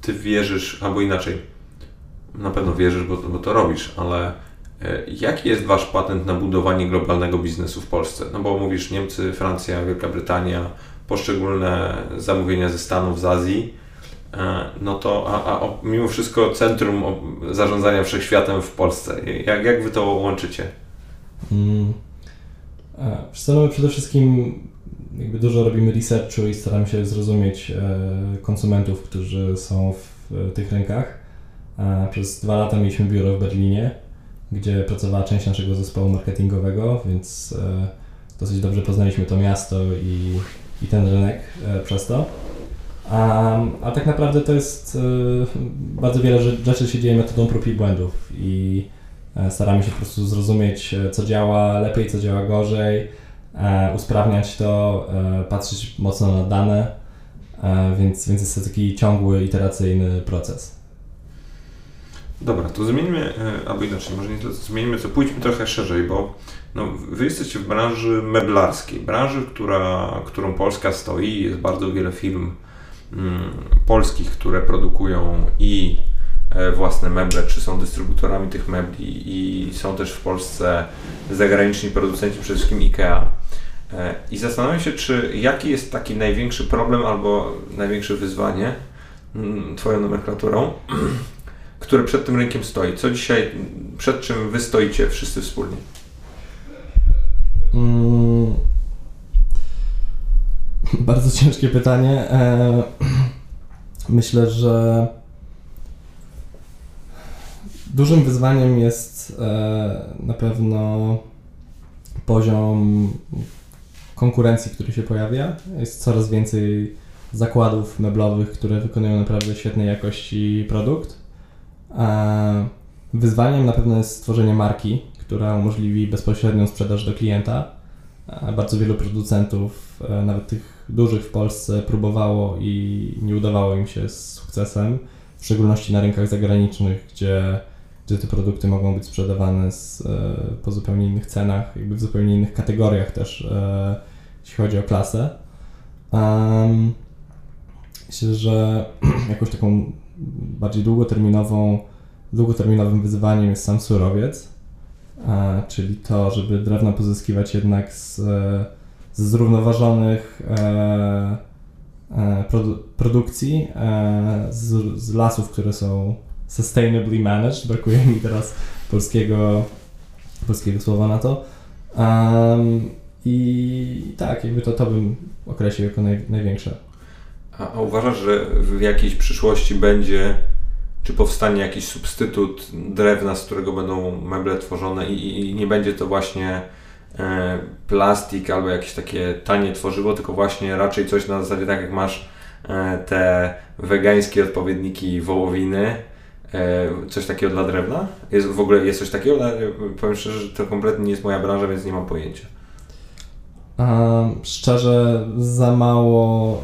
ty wierzysz, albo inaczej, na pewno wierzysz, bo, bo to robisz, ale e, jaki jest Wasz patent na budowanie globalnego biznesu w Polsce? No bo mówisz Niemcy, Francja, Wielka Brytania, poszczególne zamówienia ze Stanów, z Azji, e, no to a, a mimo wszystko centrum zarządzania wszechświatem w Polsce. Jak, jak Wy to łączycie? Hmm. my przede wszystkim jakby dużo robimy researchu i staramy się zrozumieć e, konsumentów, którzy są w tych rynkach. Przez dwa lata mieliśmy biuro w Berlinie, gdzie pracowała część naszego zespołu marketingowego, więc e, dosyć dobrze poznaliśmy to miasto i, i ten rynek e, przez to. A, a tak naprawdę to jest bardzo wiele rzeczy się dzieje metodą prób i błędów i staramy się po prostu zrozumieć, co działa lepiej, co działa gorzej, E, usprawniać to, e, patrzeć mocno na dane, e, więc, więc jest to taki ciągły, iteracyjny proces. Dobra, to zmieńmy, albo inaczej, może nie tyle zmieńmy, pójdźmy trochę szerzej, bo no, Wy jesteście w branży meblarskiej, branży, która, którą Polska stoi. Jest bardzo wiele firm mm, polskich, które produkują i własne meble, czy są dystrybutorami tych mebli i są też w Polsce zagraniczni producenci, przede wszystkim IKEA. E, I zastanawiam się, czy jaki jest taki największy problem albo największe wyzwanie mm, Twoją nomenklaturą, [clears throat] które przed tym rynkiem stoi? Co dzisiaj, przed czym Wy stoicie wszyscy wspólnie? Hmm. [laughs] Bardzo ciężkie pytanie. E, [clears throat] myślę, że dużym wyzwaniem jest e, na pewno poziom konkurencji, który się pojawia. Jest coraz więcej zakładów meblowych, które wykonują naprawdę świetnej jakości produkt. Wyzwaniem na pewno jest stworzenie marki, która umożliwi bezpośrednią sprzedaż do klienta. Bardzo wielu producentów, e, nawet tych dużych w Polsce, próbowało i nie udawało im się z sukcesem, w szczególności na rynkach zagranicznych, gdzie, gdzie te produkty mogą być sprzedawane z, e, po zupełnie innych cenach, jakby w zupełnie innych kategoriach też e, jeśli chodzi o klasę. Myślę, że [clears throat] jakąś taką bardziej długoterminową, długoterminowym wyzwaniem jest sam surowiec, e, czyli to, żeby drewno pozyskiwać jednak z, z zrównoważonych produ produkcji, z, z lasów, które są sustainably managed. Brakuje mi teraz polskiego, polskiego słowa na to. Um, i tak, jakby to, to bym określił jako naj, największe. A, a uważasz, że w jakiejś przyszłości będzie, czy powstanie jakiś substytut drewna, z którego będą meble tworzone i, i nie będzie to właśnie e, plastik albo jakieś takie tanie tworzywo, tylko właśnie raczej coś na zasadzie tak jak masz e, te wegańskie odpowiedniki wołowiny, coś takiego dla drewna? Jest, w ogóle jest coś takiego? Powiem szczerze, że to kompletnie nie jest moja branża, więc nie mam pojęcia. Szczerze, za mało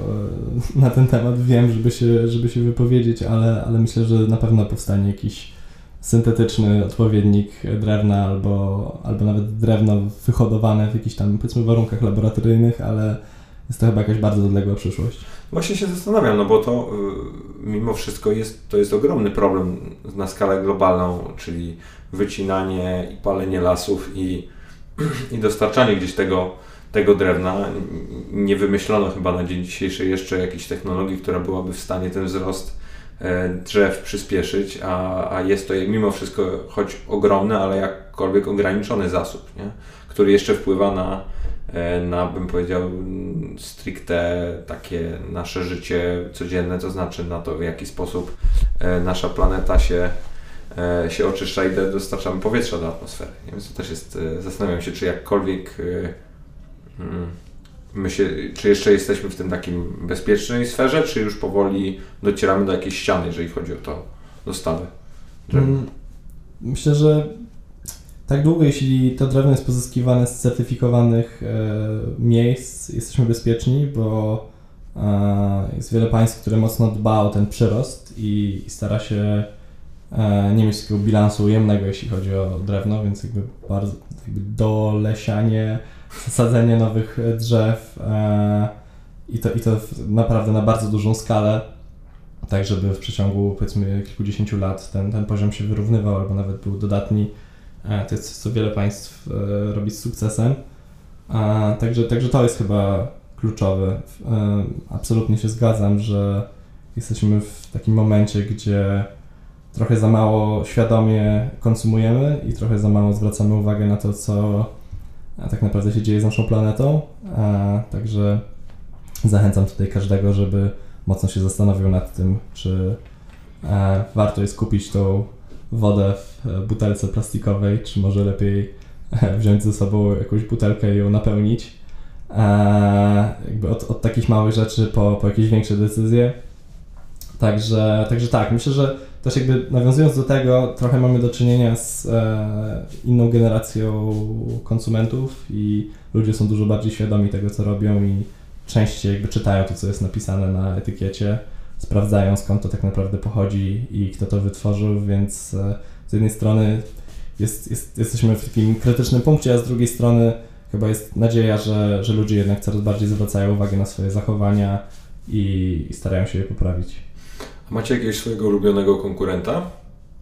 e, na ten temat wiem, żeby się, żeby się wypowiedzieć, ale, ale myślę, że na pewno powstanie jakiś syntetyczny odpowiednik drewna albo, albo nawet drewno wyhodowane w jakichś tam powiedzmy warunkach laboratoryjnych, ale jest to chyba jakaś bardzo odległa przyszłość. Właśnie się zastanawiam, no bo to y, mimo wszystko jest, to jest ogromny problem na skalę globalną, czyli wycinanie i palenie lasów i, [clears throat] i dostarczanie gdzieś tego tego drewna. Nie wymyślono chyba na dzień dzisiejszy jeszcze jakiejś technologii, która byłaby w stanie ten wzrost e, drzew przyspieszyć, a, a jest to mimo wszystko choć ogromny, ale jakkolwiek ograniczony zasób, nie? który jeszcze wpływa na, na, bym powiedział, stricte takie nasze życie codzienne, to znaczy na to, w jaki sposób e, nasza planeta się, się oczyszcza i dostarczamy powietrza do atmosfery. Więc to też jest, zastanawiam się, czy jakkolwiek Hmm. My się, czy jeszcze jesteśmy w tym takim bezpiecznej sferze, czy już powoli docieramy do jakiejś ściany, jeżeli chodzi o to dostawy? Hmm. Myślę, że tak długo, jeśli to drewno jest pozyskiwane z certyfikowanych e, miejsc, jesteśmy bezpieczni, bo e, jest wiele państw, które mocno dba o ten przyrost i, i stara się e, nie mieć takiego bilansu ujemnego, jeśli chodzi o drewno, więc jakby bardzo jakby dolesianie, sadzenie nowych drzew e, i, to, i to naprawdę na bardzo dużą skalę, tak żeby w przeciągu powiedzmy kilkudziesięciu lat ten, ten poziom się wyrównywał albo nawet był dodatni to jest coś, co wiele państw e, robi z sukcesem. Także, także to jest chyba kluczowe. E, absolutnie się zgadzam, że jesteśmy w takim momencie, gdzie trochę za mało świadomie konsumujemy i trochę za mało zwracamy uwagę na to, co tak naprawdę się dzieje z naszą planetą. Także zachęcam tutaj każdego, żeby mocno się zastanowił nad tym, czy warto jest kupić tą wodę w e, butelce plastikowej, czy może lepiej e, wziąć ze sobą jakąś butelkę i ją napełnić. E, jakby od, od takich małych rzeczy po, po jakieś większe decyzje. Także, także tak, myślę, że też jakby nawiązując do tego, trochę mamy do czynienia z e, inną generacją konsumentów i ludzie są dużo bardziej świadomi tego, co robią i częściej jakby czytają to, co jest napisane na etykiecie sprawdzają skąd to tak naprawdę pochodzi i kto to wytworzył, więc e, z jednej strony jest, jest, jesteśmy w takim krytycznym punkcie, a z drugiej strony chyba jest nadzieja, że, że ludzie jednak coraz bardziej zwracają uwagę na swoje zachowania i, i starają się je poprawić. A macie jakiegoś swojego ulubionego konkurenta?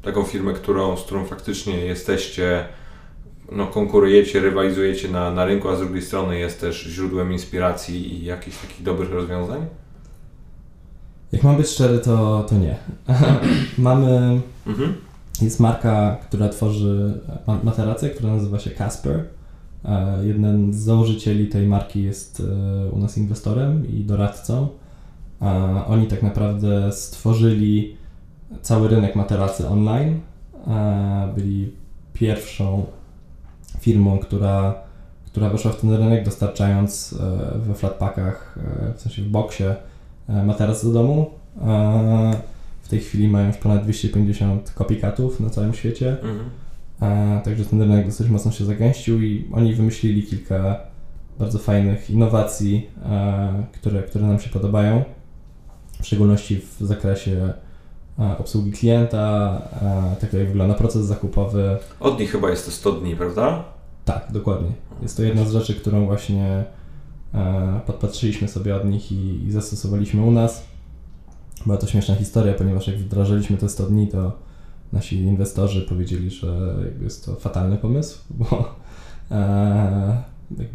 Taką firmę, którą, z którą faktycznie jesteście, no, konkurujecie, rywalizujecie na, na rynku, a z drugiej strony jest też źródłem inspiracji i jakichś takich dobrych rozwiązań? Jak mam być szczery, to, to nie. [laughs] Mamy. Mhm. Jest marka, która tworzy materację, która nazywa się Casper. E, jeden z założycieli tej marki jest e, u nas inwestorem i doradcą. Oni tak naprawdę stworzyli cały rynek materacy online. E, byli pierwszą firmą, która, która weszła w ten rynek, dostarczając we flatpackach, w sensie w boksie, E, materac do domu. E, w tej chwili mają już ponad 250 copycatów na całym świecie. Mhm. E, także ten rynek dosyć mocno się zagęścił i oni wymyślili kilka bardzo fajnych innowacji, które, które nam się podobają. W szczególności w zakresie obsługi klienta, tego jak wygląda proces zakupowy. Od nich chyba jest to 100 dni, prawda? Tak, dokładnie. Jest to jedna z rzeczy, którą właśnie E, podpatrzyliśmy sobie od nich i, i zastosowaliśmy u nas. Była to śmieszna historia, ponieważ jak wdrażaliśmy te 100 dni, to nasi inwestorzy powiedzieli, że jest to fatalny pomysł, [laughs] bo e,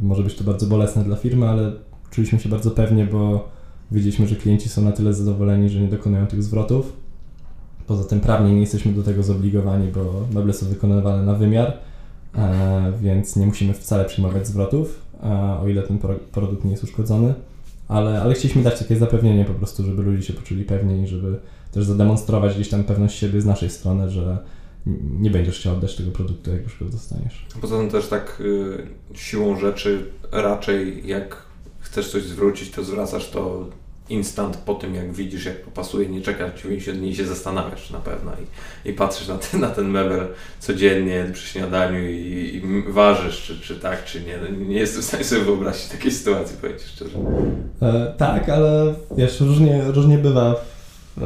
może być to bardzo bolesne dla firmy, ale czuliśmy się bardzo pewnie, bo wiedzieliśmy, że klienci są na tyle zadowoleni, że nie dokonują tych zwrotów. Poza tym prawnie nie jesteśmy do tego zobligowani, bo meble są wykonywane na wymiar, e, więc nie musimy wcale przyjmować zwrotów o ile ten produkt nie jest uszkodzony. Ale, ale chcieliśmy dać takie zapewnienie po prostu, żeby ludzie się poczuli pewnie i żeby też zademonstrować gdzieś tam pewność siebie z naszej strony, że nie będziesz chciał oddać tego produktu, jak już go dostaniesz. Poza tym też tak y, siłą rzeczy raczej jak chcesz coś zwrócić, to zwracasz to instant po tym, jak widzisz, jak pasuje, nie czekasz 90 dni i się zastanawiasz na pewno i, i patrzysz na ten, na ten mebel codziennie przy śniadaniu i, i ważysz, czy, czy tak, czy nie. No, nie jestem w stanie sobie wyobrazić takiej sytuacji, powiem Ci szczerze. E, tak, ale wiesz, różnie, różnie bywa w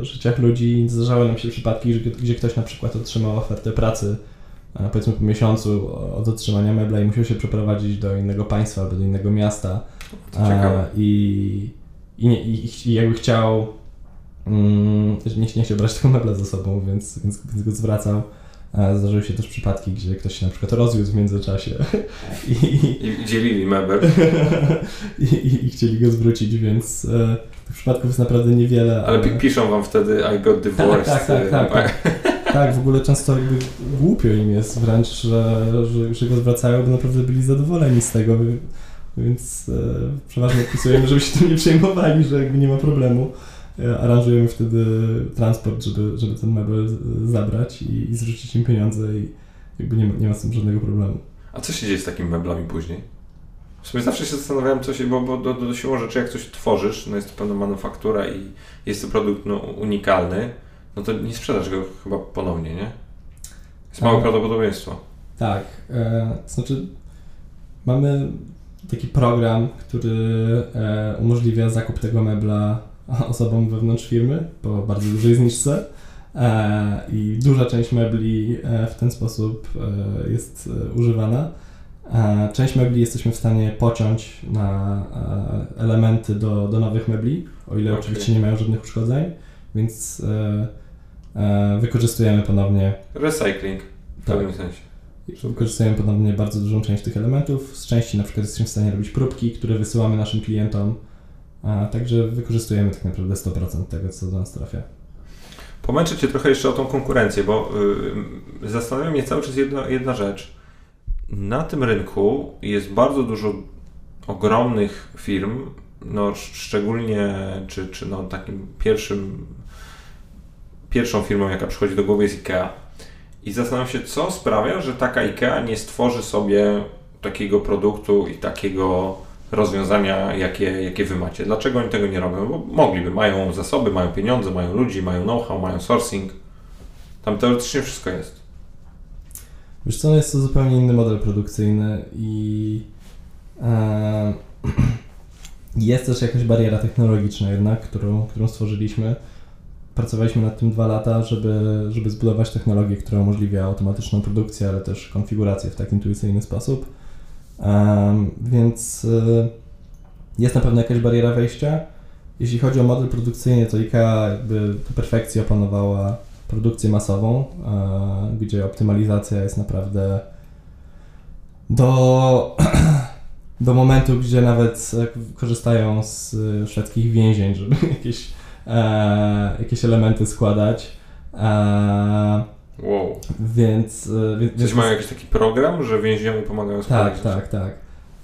e, życiach ludzi. Zdarzały nam się przypadki, gdzie, gdzie ktoś na przykład otrzymał ofertę pracy e, powiedzmy po miesiącu od otrzymania mebla i musiał się przeprowadzić do innego państwa albo do innego miasta. E, I i, nie, i, i jakby chciał mm, nie, nie chciał brać tego mebla ze sobą, więc, więc, więc go zwracał. Zdarzyły się też przypadki, gdzie ktoś się na przykład rozwiódł w międzyczasie. [laughs] I, I, dzielili mebel. [laughs] I, i, I, chcieli go zwrócić, więc e, tych przypadków jest naprawdę niewiele. Ale, ale... piszą wam wtedy I got divorced. Tak, tak, tak. tak, tak. [laughs] tak, w ogóle często jakby głupio im jest wręcz, że, że, że go zwracają, bo naprawdę byli zadowoleni z tego. Więc e, przeważnie odpisujemy, żeby się tym nie przejmowali, że jakby nie ma problemu. E, aranżujemy wtedy transport, żeby, żeby ten mebel zabrać i, i zwrócić im pieniądze i jakby nie ma, nie ma z tym żadnego problemu. A co się dzieje z takimi meblami później? W sumie zawsze się zastanawiałem, co się, bo, bo do, do siłą rzeczy, jak coś tworzysz, no jest to pewna manufaktura i jest to produkt no, unikalny, no to nie sprzedasz go chyba ponownie, nie? Jest małe prawdopodobieństwo. Tak, e, znaczy mamy taki program, który e, umożliwia zakup tego mebla [laughs] osobom wewnątrz firmy po bardzo dużej zniżce e, i duża część mebli e, w ten sposób e, jest e, używana. E, Część mebli jesteśmy w stanie pociąć na elementy do, do nowych mebli, o ile Okej. oczywiście nie mają żadnych uszkodzeń, więc wykorzystujemy ponownie Recycling w Tak. pewnym sensie. Wykorzystujemy ponownie bardzo dużą część tych elementów. Z części na przykład jesteśmy w stanie robić próbki, które wysyłamy naszym klientom. A, także wykorzystujemy tak naprawdę 100% tego, co do nas trafia. Pomęczę Cię trochę jeszcze o tą konkurencję, bo y, zastanawia mnie cały czas jedna, jedna rzecz. Na tym rynku jest bardzo dużo ogromnych firm, no sz- szczególnie, czy, czy no takim pierwszym, pierwszą firmą, jaka przychodzi do głowy jest IKEA. I zastanawiam się, co sprawia, że taka IKEA nie stworzy sobie takiego produktu i takiego rozwiązania, jakie, jakie wy macie. Dlaczego oni tego nie robią? Bo mogliby, mają zasoby, mają pieniądze, mają ludzi, mają know-how, mają sourcing. Tam teoretycznie wszystko jest. Wiesz co, no jest to zupełnie inny model produkcyjny i e, [clears throat] jest też jakaś bariera technologiczna jednak, którą, którą stworzyliśmy. Pracowaliśmy nad tym dwa lata, żeby, żeby zbudować technologię, która umożliwia automatyczną produkcję, ale też konfigurację w tak intuicyjny sposób. Em, więc y, jest na pewno jakaś bariera wejścia. Jeśli chodzi o model produkcyjny, to IKEA jakby do perfekcji opanowała produkcję masową, e, gdzie optymalizacja jest naprawdę do, [clears throat] do momentu, gdzie nawet e, korzystają z e, szwedzkich więzień, żeby [laughs] jakieś, e, jakieś elementy składać. E, Wow. więc, e, więc, Coś mają jakiś taki program, że więźniowie pomagają tak, składać tak, tak.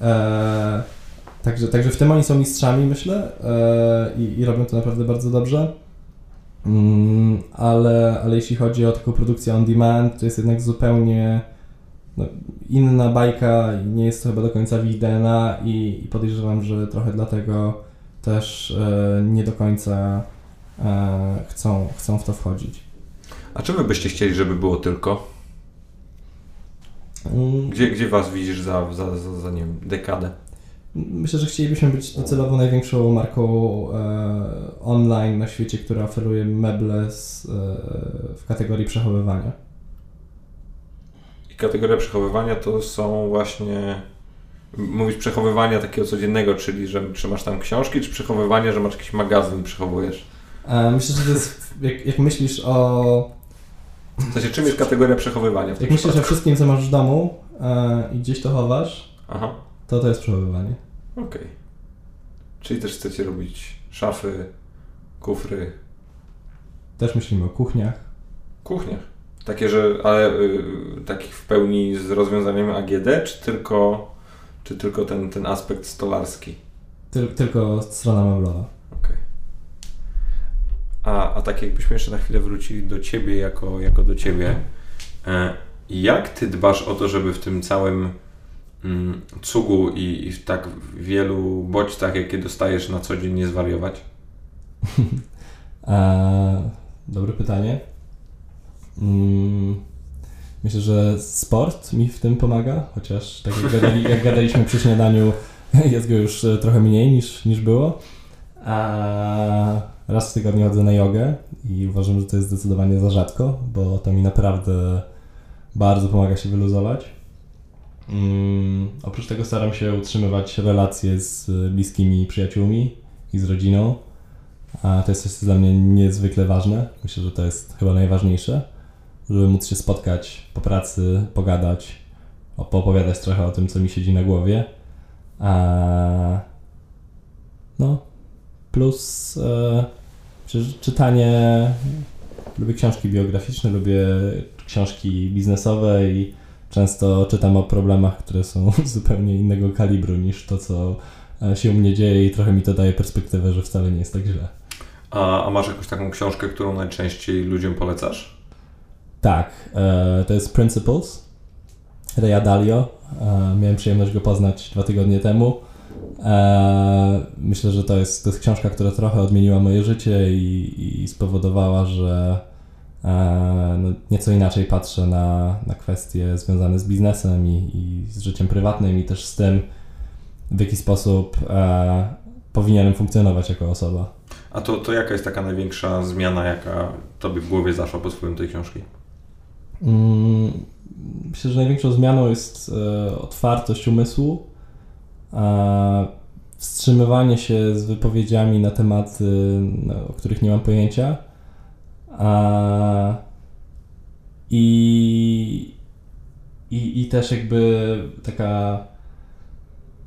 E, także, także w tym oni są mistrzami, myślę, e, i, i robią to naprawdę bardzo dobrze. Mm, ale, ale jeśli chodzi o taką produkcję on demand, to jest jednak zupełnie no, inna bajka i nie jest to chyba do końca w ich DNA i, i podejrzewam, że trochę dlatego też e, nie do końca e, chcą, chcą w to wchodzić. A czy wy byście chcieli, żeby było tylko? Mm, Gdzie, gdzie was widzisz za, za, za, za nie wiem, dekadę? Myślę, że chcielibyśmy być docelowo największą marką e, online na świecie, która oferuje meble z, e, w kategorii przechowywania. I kategoria przechowywania to są właśnie. Mówisz przechowywania takiego codziennego, czyli że trzymasz tam książki, czy przechowywanie, że masz jakiś magazyn i przechowujesz? E, myślę, że to jest, jak, jak myślisz o W sensie, czym jest kategoria przechowywania jak myślisz o przypadku? wszystkim, co masz w domu e, i gdzieś to chowasz, Aha, to to jest przechowywanie. okej. Czyli też chcecie robić szafy, kufry, Też myślimy o kuchniach. kuchniach. Takie, że, ale y, takich w pełni z rozwiązaniem AGD, czy tylko, czy tylko ten, ten aspekt stolarski? Tyl, tylko strona meblowa. Okej. A, a tak jakbyśmy jeszcze na chwilę wrócili do Ciebie jako, jako do Ciebie. E, jak Ty dbasz o to, żeby w tym całym mm, cugu i, i w tak wielu bodźcach, jakie dostajesz na co dzień, nie zwariować? [laughs] E, dobre pytanie. Mm, myślę, że sport mi w tym pomaga, chociaż tak jak, gadali, jak gadaliśmy przy śniadaniu, [laughs] jest go już e, trochę mniej niż, niż było. A raz w tygodniu chodzę na jogę i uważam, że to jest zdecydowanie za rzadko, bo to mi naprawdę bardzo pomaga się wyluzować. Mm, oprócz tego staram się utrzymywać relacje z bliskimi przyjaciółmi i z rodziną. A to jest coś, co dla mnie niezwykle ważne. Myślę, że to jest chyba najważniejsze, żeby móc się spotkać po pracy, pogadać, poopowiadać trochę o tym, co mi siedzi na głowie. A, no, plus e, czy- czytanie. Lubię książki biograficzne, lubię książki biznesowe i często czytam o problemach, które są [laughs] zupełnie innego kalibru niż to, co e, się u mnie dzieje i trochę mi to daje perspektywę, że wcale nie jest tak źle. A, a masz jakąś taką książkę, którą najczęściej ludziom polecasz? Tak, e, to jest Principles Reya Dalio. E, miałem przyjemność go poznać dwa tygodnie temu. E, myślę, że to jest, to jest książka, która trochę odmieniła moje życie i, i spowodowała, że no, nieco inaczej patrzę na, na kwestie związane z biznesem i, i z życiem prywatnym i też z tym, w jaki sposób e, powinienem funkcjonować jako osoba. A to, to jaka jest taka największa zmiana, jaka tobie w głowie zaszła pod wpływem tej książki? Mm, myślę, że największą zmianą jest e, otwartość umysłu, wstrzymywanie się z wypowiedziami na tematy, o których nie mam pojęcia. I, i, I też jakby taka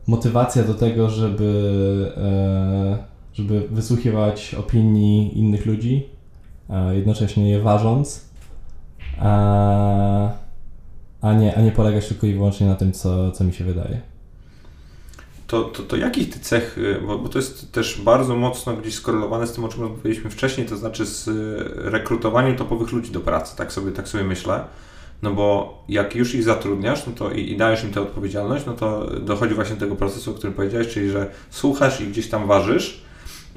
motywacja do tego, żeby, e, żeby wysłuchiwać opinii innych ludzi, jednocześnie je ważąc, a, a, nie, a nie polegać tylko i wyłącznie na tym, co, co mi się wydaje. To, to, to jakich ty cech, y, bo, bo to jest też bardzo mocno gdzieś skorelowane z tym, o czym rozmawialiśmy wcześniej, to znaczy z y, rekrutowaniem topowych ludzi do pracy, tak sobie, tak sobie myślę. No bo jak już ich zatrudniasz no to i, i dajesz im tę odpowiedzialność, no to dochodzi właśnie do tego procesu, o którym powiedziałeś, czyli że słuchasz i gdzieś tam ważysz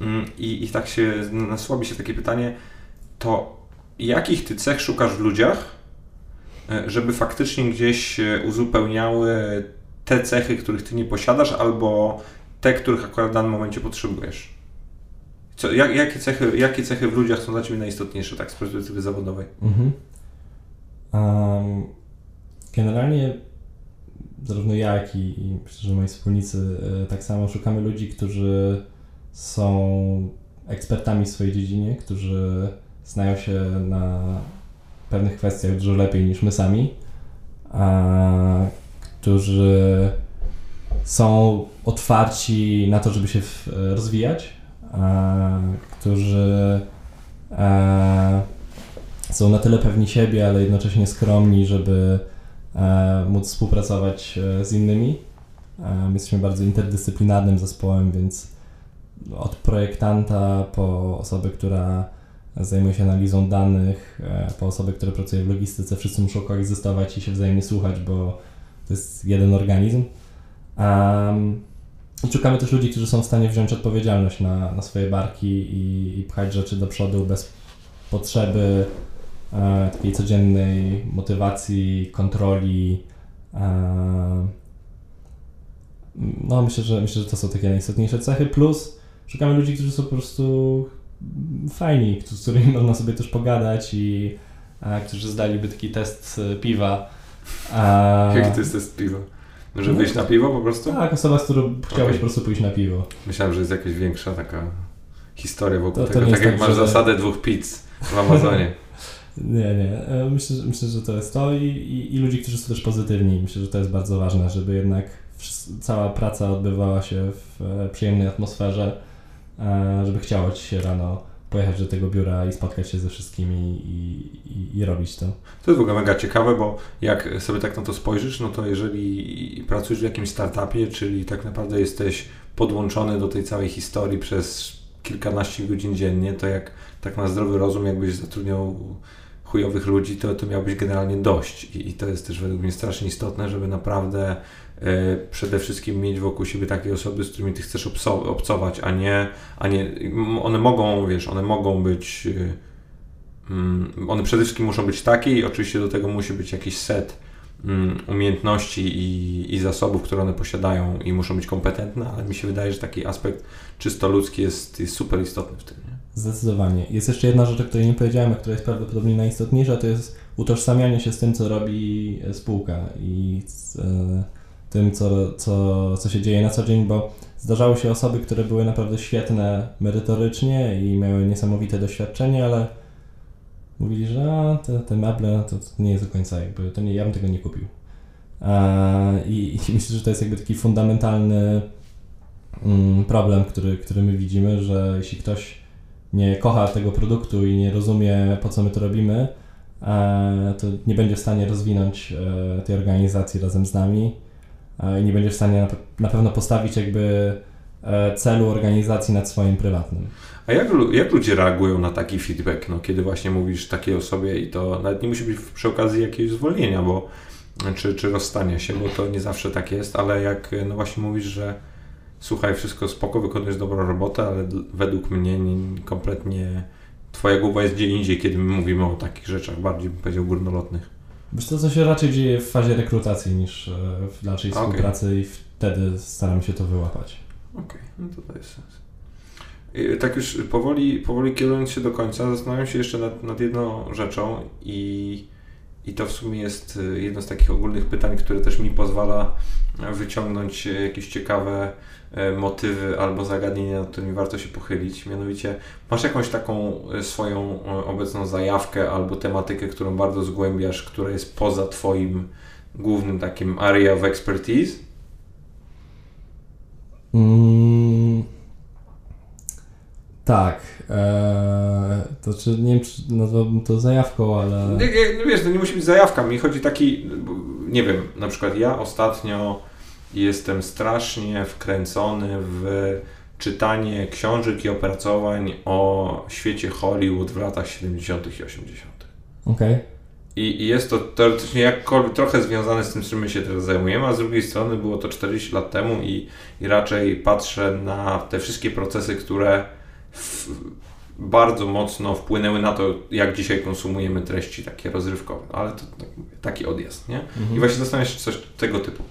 mm, i, i tak się nasłabi się takie pytanie, to jakich ty cech szukasz w ludziach, e, żeby faktycznie gdzieś uzupełniały te cechy, których ty nie posiadasz, albo te, których akurat w danym momencie potrzebujesz? Co, jak, jakie, cechy, jakie cechy w ludziach są dla ciebie najistotniejsze, tak z perspektywy zawodowej? Mhm. Um, generalnie zarówno ja, jak i, i myślę, że moi wspólnicy e, tak samo szukamy ludzi, którzy są ekspertami w swojej dziedzinie, którzy znają się na pewnych kwestiach dużo lepiej niż my sami, a, którzy są otwarci na to, żeby się w, rozwijać, a, którzy a, są na tyle pewni siebie, ale jednocześnie skromni, żeby e, móc współpracować e, z innymi. E, my jesteśmy bardzo interdyscyplinarnym zespołem, więc od projektanta po osobę, która zajmuje się analizą danych, e, po osobę, która pracuje w logistyce, wszyscy muszą koegzystować i się wzajemnie słuchać, bo to jest jeden organizm. Um, i szukamy też ludzi, którzy są w stanie wziąć odpowiedzialność na, na swoje barki i, i pchać rzeczy do przodu bez potrzeby e, takiej codziennej motywacji, kontroli. E, no, myślę że, myślę, że to są takie najistotniejsze cechy. Plus szukamy ludzi, którzy są po prostu fajni, z którymi można sobie też pogadać i a, którzy zdaliby taki test e, piwa. A, Jaki to jest test piwa? Może no, wyjść na piwo po prostu? Tak, osoba, z którą chciałeś okay. po prostu pójść na piwo. Myślałem, że jest jakaś większa taka historia wokół to, tego, to tak jak tak, masz że... zasadę dwóch pizz w Amazonie. [laughs] nie, nie. E, myślę, myślę, że to jest to I, i, i ludzi, którzy są też pozytywni. Myślę, że to jest bardzo ważne, żeby jednak cała praca odbywała się w e, przyjemnej atmosferze E, żeby chciało Ci się rano pojechać do tego biura i spotkać się ze wszystkimi i, i, i, robić to. To jest w ogóle mega ciekawe, bo jak sobie tak na to spojrzysz, no to jeżeli pracujesz w jakimś startupie, czyli tak naprawdę jesteś podłączony do tej całej historii przez kilkanaście godzin dziennie, to jak tak na zdrowy rozum, jakbyś zatrudniał chujowych ludzi, to, to miałbyś generalnie dość. I, I, to jest też według mnie strasznie istotne, żeby naprawdę E, przede wszystkim mieć wokół siebie takie osoby, z którymi ty chcesz obcować, a nie, a nie one mogą, wiesz, one mogą być e, mm, one przede wszystkim muszą być takie i oczywiście do tego musi być jakiś set mm, umiejętności i, i zasobów, które one posiadają i muszą być kompetentne, ale mi się wydaje, że taki aspekt czysto ludzki jest, jest super istotny w tym. Nie? Zdecydowanie. Jest jeszcze jedna rzecz, o której nie powiedziałem, a która jest prawdopodobnie najistotniejsza, to jest utożsamianie się z tym, co robi spółka i z, tym, co, co, co się dzieje na co dzień, bo zdarzały się osoby, które były naprawdę świetne merytorycznie i miały niesamowite doświadczenie, ale mówili, że te, te meble to, to, nie jest do końca jakby, to nie, ja bym tego nie kupił. i, I [laughs] myślę, że to jest jakby taki fundamentalny mm, problem, który, który my widzimy, że jeśli ktoś nie kocha tego produktu i nie rozumie, po co my to robimy, to nie będzie w stanie rozwinąć e, tej organizacji razem z nami i nie będzie w stanie na pewno postawić jakby e, celu organizacji nad swoim prywatnym. A jak, jak ludzie reagują na taki feedback, no, kiedy właśnie mówisz takiej osobie i to nawet nie musi być przy okazji jakiegoś zwolnienia, bo, czy, czy rozstania się, bo to nie zawsze tak jest, ale jak no właśnie mówisz, że słuchaj, wszystko spoko, wykonujesz dobrą robotę, ale według mnie nie, kompletnie Twoja głowa jest gdzie indziej, kiedy my mówimy o takich rzeczach, bardziej bym powiedział górnolotnych. Wiesz to, co się raczej dzieje w fazie rekrutacji niż e, w dalszej Okej. współpracy i wtedy staramy się to wyłapać. Okej, no to daje sens. I Tak już powoli, powoli kierując się do końca, zastanawiam się jeszcze nad, nad jedną rzeczą i, i to w sumie jest y, jedno z takich ogólnych pytań, które też mi pozwala wyciągnąć y, jakieś ciekawe motywy albo zagadnienia, nad którymi warto się pochylić. Mianowicie, masz jakąś taką y, swoją y, obecną zajawkę albo tematykę, którą bardzo zgłębiasz, która jest poza Twoim głównym takim area of expertise? Mm, tak. E, to czy nie wiem, czy nazwałbym to zajawką, ale. Nie, nie, no wiesz, to nie musi być zajawka. Mi chodzi taki, nie wiem, na przykład ja ostatnio jestem strasznie wkręcony w czytanie książek i opracowań o świecie Hollywood w latach 70. i 80. Okej. I, I jest to teoretycznie jakkolwiek trochę związane z tym, czym my się teraz zajmujemy, a z drugiej strony było to 40 lat temu i, i raczej patrzę na te wszystkie procesy, które w, bardzo mocno wpłynęły na to, jak dzisiaj konsumujemy treści takie rozrywkowe. Ale to tak taki odjazd, nie? I właśnie zastanawiam się, czy coś tego typu.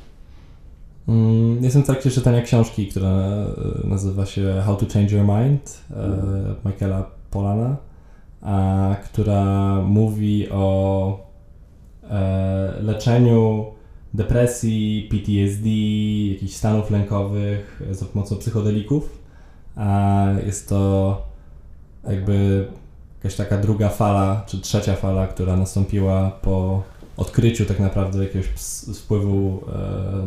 Mm, Jestem w trakcie czytania książki, która e, nazywa się How to Change Your Mind e, Michaela Polana, a, która mówi o e, leczeniu depresji, PTSD, jakichś stanów lękowych za pomocą psychodelików. A jest to jakby jakaś taka druga fala, czy trzecia fala, która nastąpiła po odkryciu tak naprawdę jakiegoś wpływu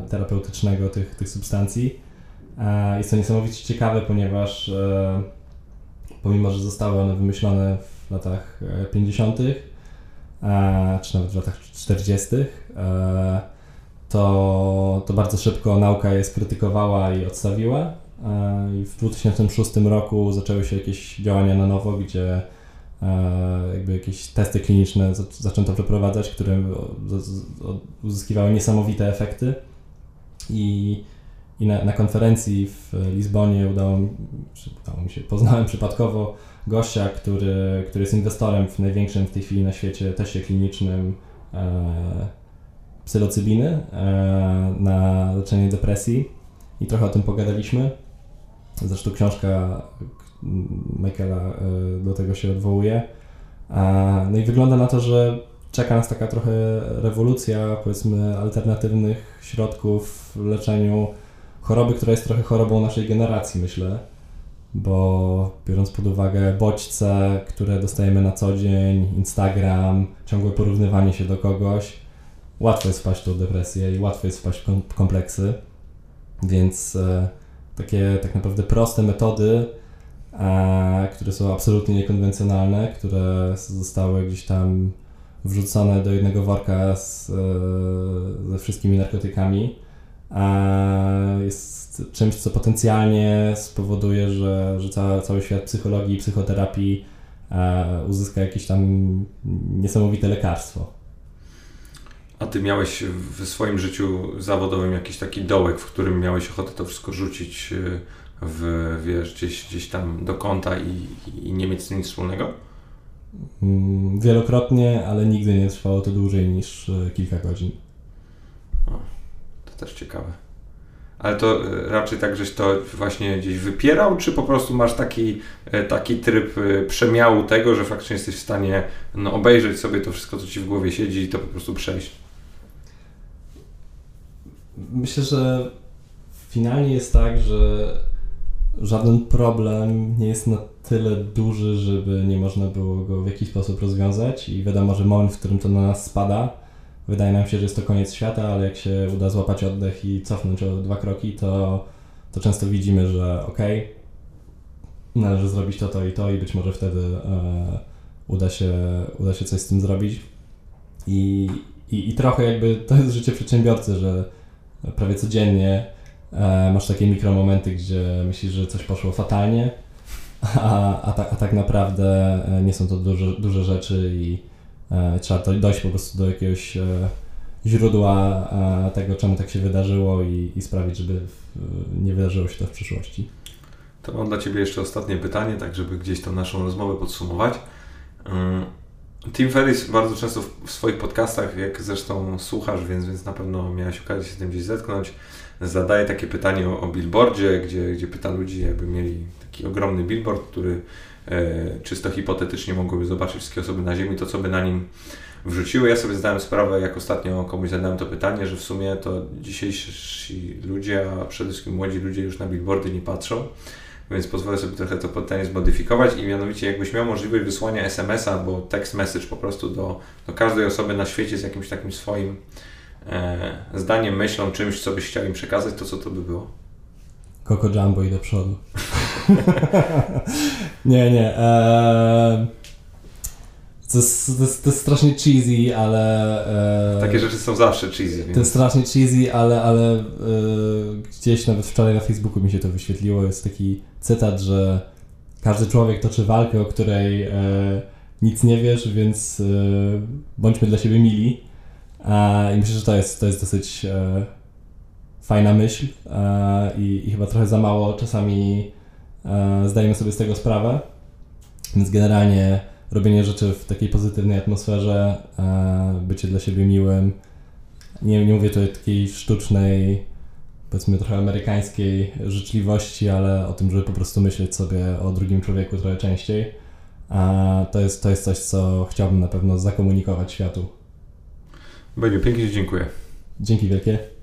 e, terapeutycznego tych, tych substancji. E, jest to niesamowicie ciekawe, ponieważ e, pomimo, że zostały one wymyślone w latach e, 50., e, czy nawet w latach 40., e, to, to bardzo szybko nauka je skrytykowała i odstawiła. I w 2006 roku zaczęły się jakieś działania na nowo, gdzie jakby jakieś testy kliniczne zac- zaczęto przeprowadzać, które uzyskiwały niesamowite efekty. I, i na, na konferencji w Lizbonie udało mi, udało mi się, [laughs] poznałem przypadkowo gościa, który, który jest inwestorem w największym w tej chwili na świecie teście klinicznym e, psylocybiny e, na leczenie depresji i trochę o tym pogadaliśmy. Zresztą książka Michaela e, do tego się odwołuje. No i wygląda na to, że czeka nas taka trochę rewolucja, powiedzmy, alternatywnych środków w leczeniu choroby, która jest trochę chorobą naszej generacji, myślę. Bo biorąc pod uwagę bodźce, które dostajemy na co dzień, Instagram, ciągłe porównywanie się do kogoś, łatwo jest wpaść w depresję i łatwo jest wpaść w kom- kompleksy. Więc e, takie tak naprawdę proste metody, które są absolutnie niekonwencjonalne, które zostały gdzieś tam wrzucone do jednego worka z, e, ze wszystkimi narkotykami, e, jest czymś, co potencjalnie spowoduje, że, że ca, cały świat psychologii i psychoterapii e, uzyska jakieś tam niesamowite lekarstwo. A ty miałeś w swoim życiu zawodowym jakiś taki dołek, w którym miałeś ochotę to wszystko rzucić w, wiesz, gdzieś, gdzieś tam do kąta i, i nie mieć z tym nic wspólnego? Mm, Wielokrotnie, ale nigdy nie trwało to dłużej niż e, kilka godzin. To też ciekawe. Ale to y, raczej tak, żeś to właśnie gdzieś wypierał, czy po prostu masz taki, y, taki tryb przemiału tego, że faktycznie jesteś w stanie no, obejrzeć sobie to wszystko, co ci w głowie siedzi i to po prostu przejść? Myślę, że finalnie jest tak, że żaden problem nie jest na tyle duży, żeby nie można było go w jakiś sposób rozwiązać i wiadomo, że moment, w którym to na nas spada, wydaje nam się, że jest to koniec świata, ale jak się uda złapać oddech i cofnąć o dwa kroki, to, to często widzimy, że okej, należy zrobić to, to i to i być może wtedy e, uda, się, uda się coś z tym zrobić. I, i, I trochę jakby to jest życie przedsiębiorcy, że prawie codziennie e, masz takie mikromomenty, gdzie myślisz, że coś poszło fatalnie, a, a, ta, a tak naprawdę e, nie są to duże, duże rzeczy i e, trzeba to dojść po prostu do jakiegoś e, źródła e, tego, czemu tak się wydarzyło i, i sprawić, żeby w, nie wydarzyło się to w przyszłości. To mam dla Ciebie jeszcze ostatnie pytanie, tak żeby gdzieś tą naszą rozmowę podsumować. Tim Ferris bardzo często w swoich podcastach, jak zresztą słuchasz, więc, więc na pewno miałeś okazję się z tym gdzieś zetknąć, zadaje takie pytanie o, o billboardzie, gdzie, gdzie pyta ludzi, jakby mieli taki ogromny billboard, który e, czysto hipotetycznie mogłyby zobaczyć wszystkie osoby na Ziemi, to co by na nim wrzuciły. Ja sobie zdałem sprawę, jak ostatnio komuś zadałem to pytanie, że w sumie to dzisiejsi ludzie, a przede wszystkim młodzi ludzie już na billboardy nie patrzą więc pozwolę sobie trochę to pytanie zmodyfikować i mianowicie jakbyś miał możliwość wysłania SMS-a albo text message po prostu do, do każdej osoby na świecie z jakimś takim swoim zdaniem, myślą, czymś, co byś chciał im przekazać, to co to by było? Coco Jumbo i do przodu. [laughs] nie, nie. E, to jest, to, jest, to jest strasznie cheesy, ale... E, Takie rzeczy są zawsze cheesy. Więc... To jest strasznie cheesy, ale, ale e, gdzieś nawet wczoraj na Facebooku mi się to wyświetliło. Jest taki cytat, że każdy człowiek toczy walkę, o której e, nic nie wiesz, więc e, bądźmy dla siebie mili. I myślę, że to jest, to jest dosyć e, fajna myśl e, i, i, chyba trochę za mało czasami zdajemy sobie z tego sprawę. Więc generalnie robienie rzeczy w takiej pozytywnej atmosferze, bycie dla siebie miłym. Nie, nie mówię tutaj takiej sztucznej, powiedzmy trochę amerykańskiej życzliwości, ale o tym, żeby po prostu myśleć sobie o drugim człowieku trochę częściej. To jest, to jest coś, co chciałbym na pewno zakomunikować światu. Beniu, pięknie dziękuję. Dzięki wielkie.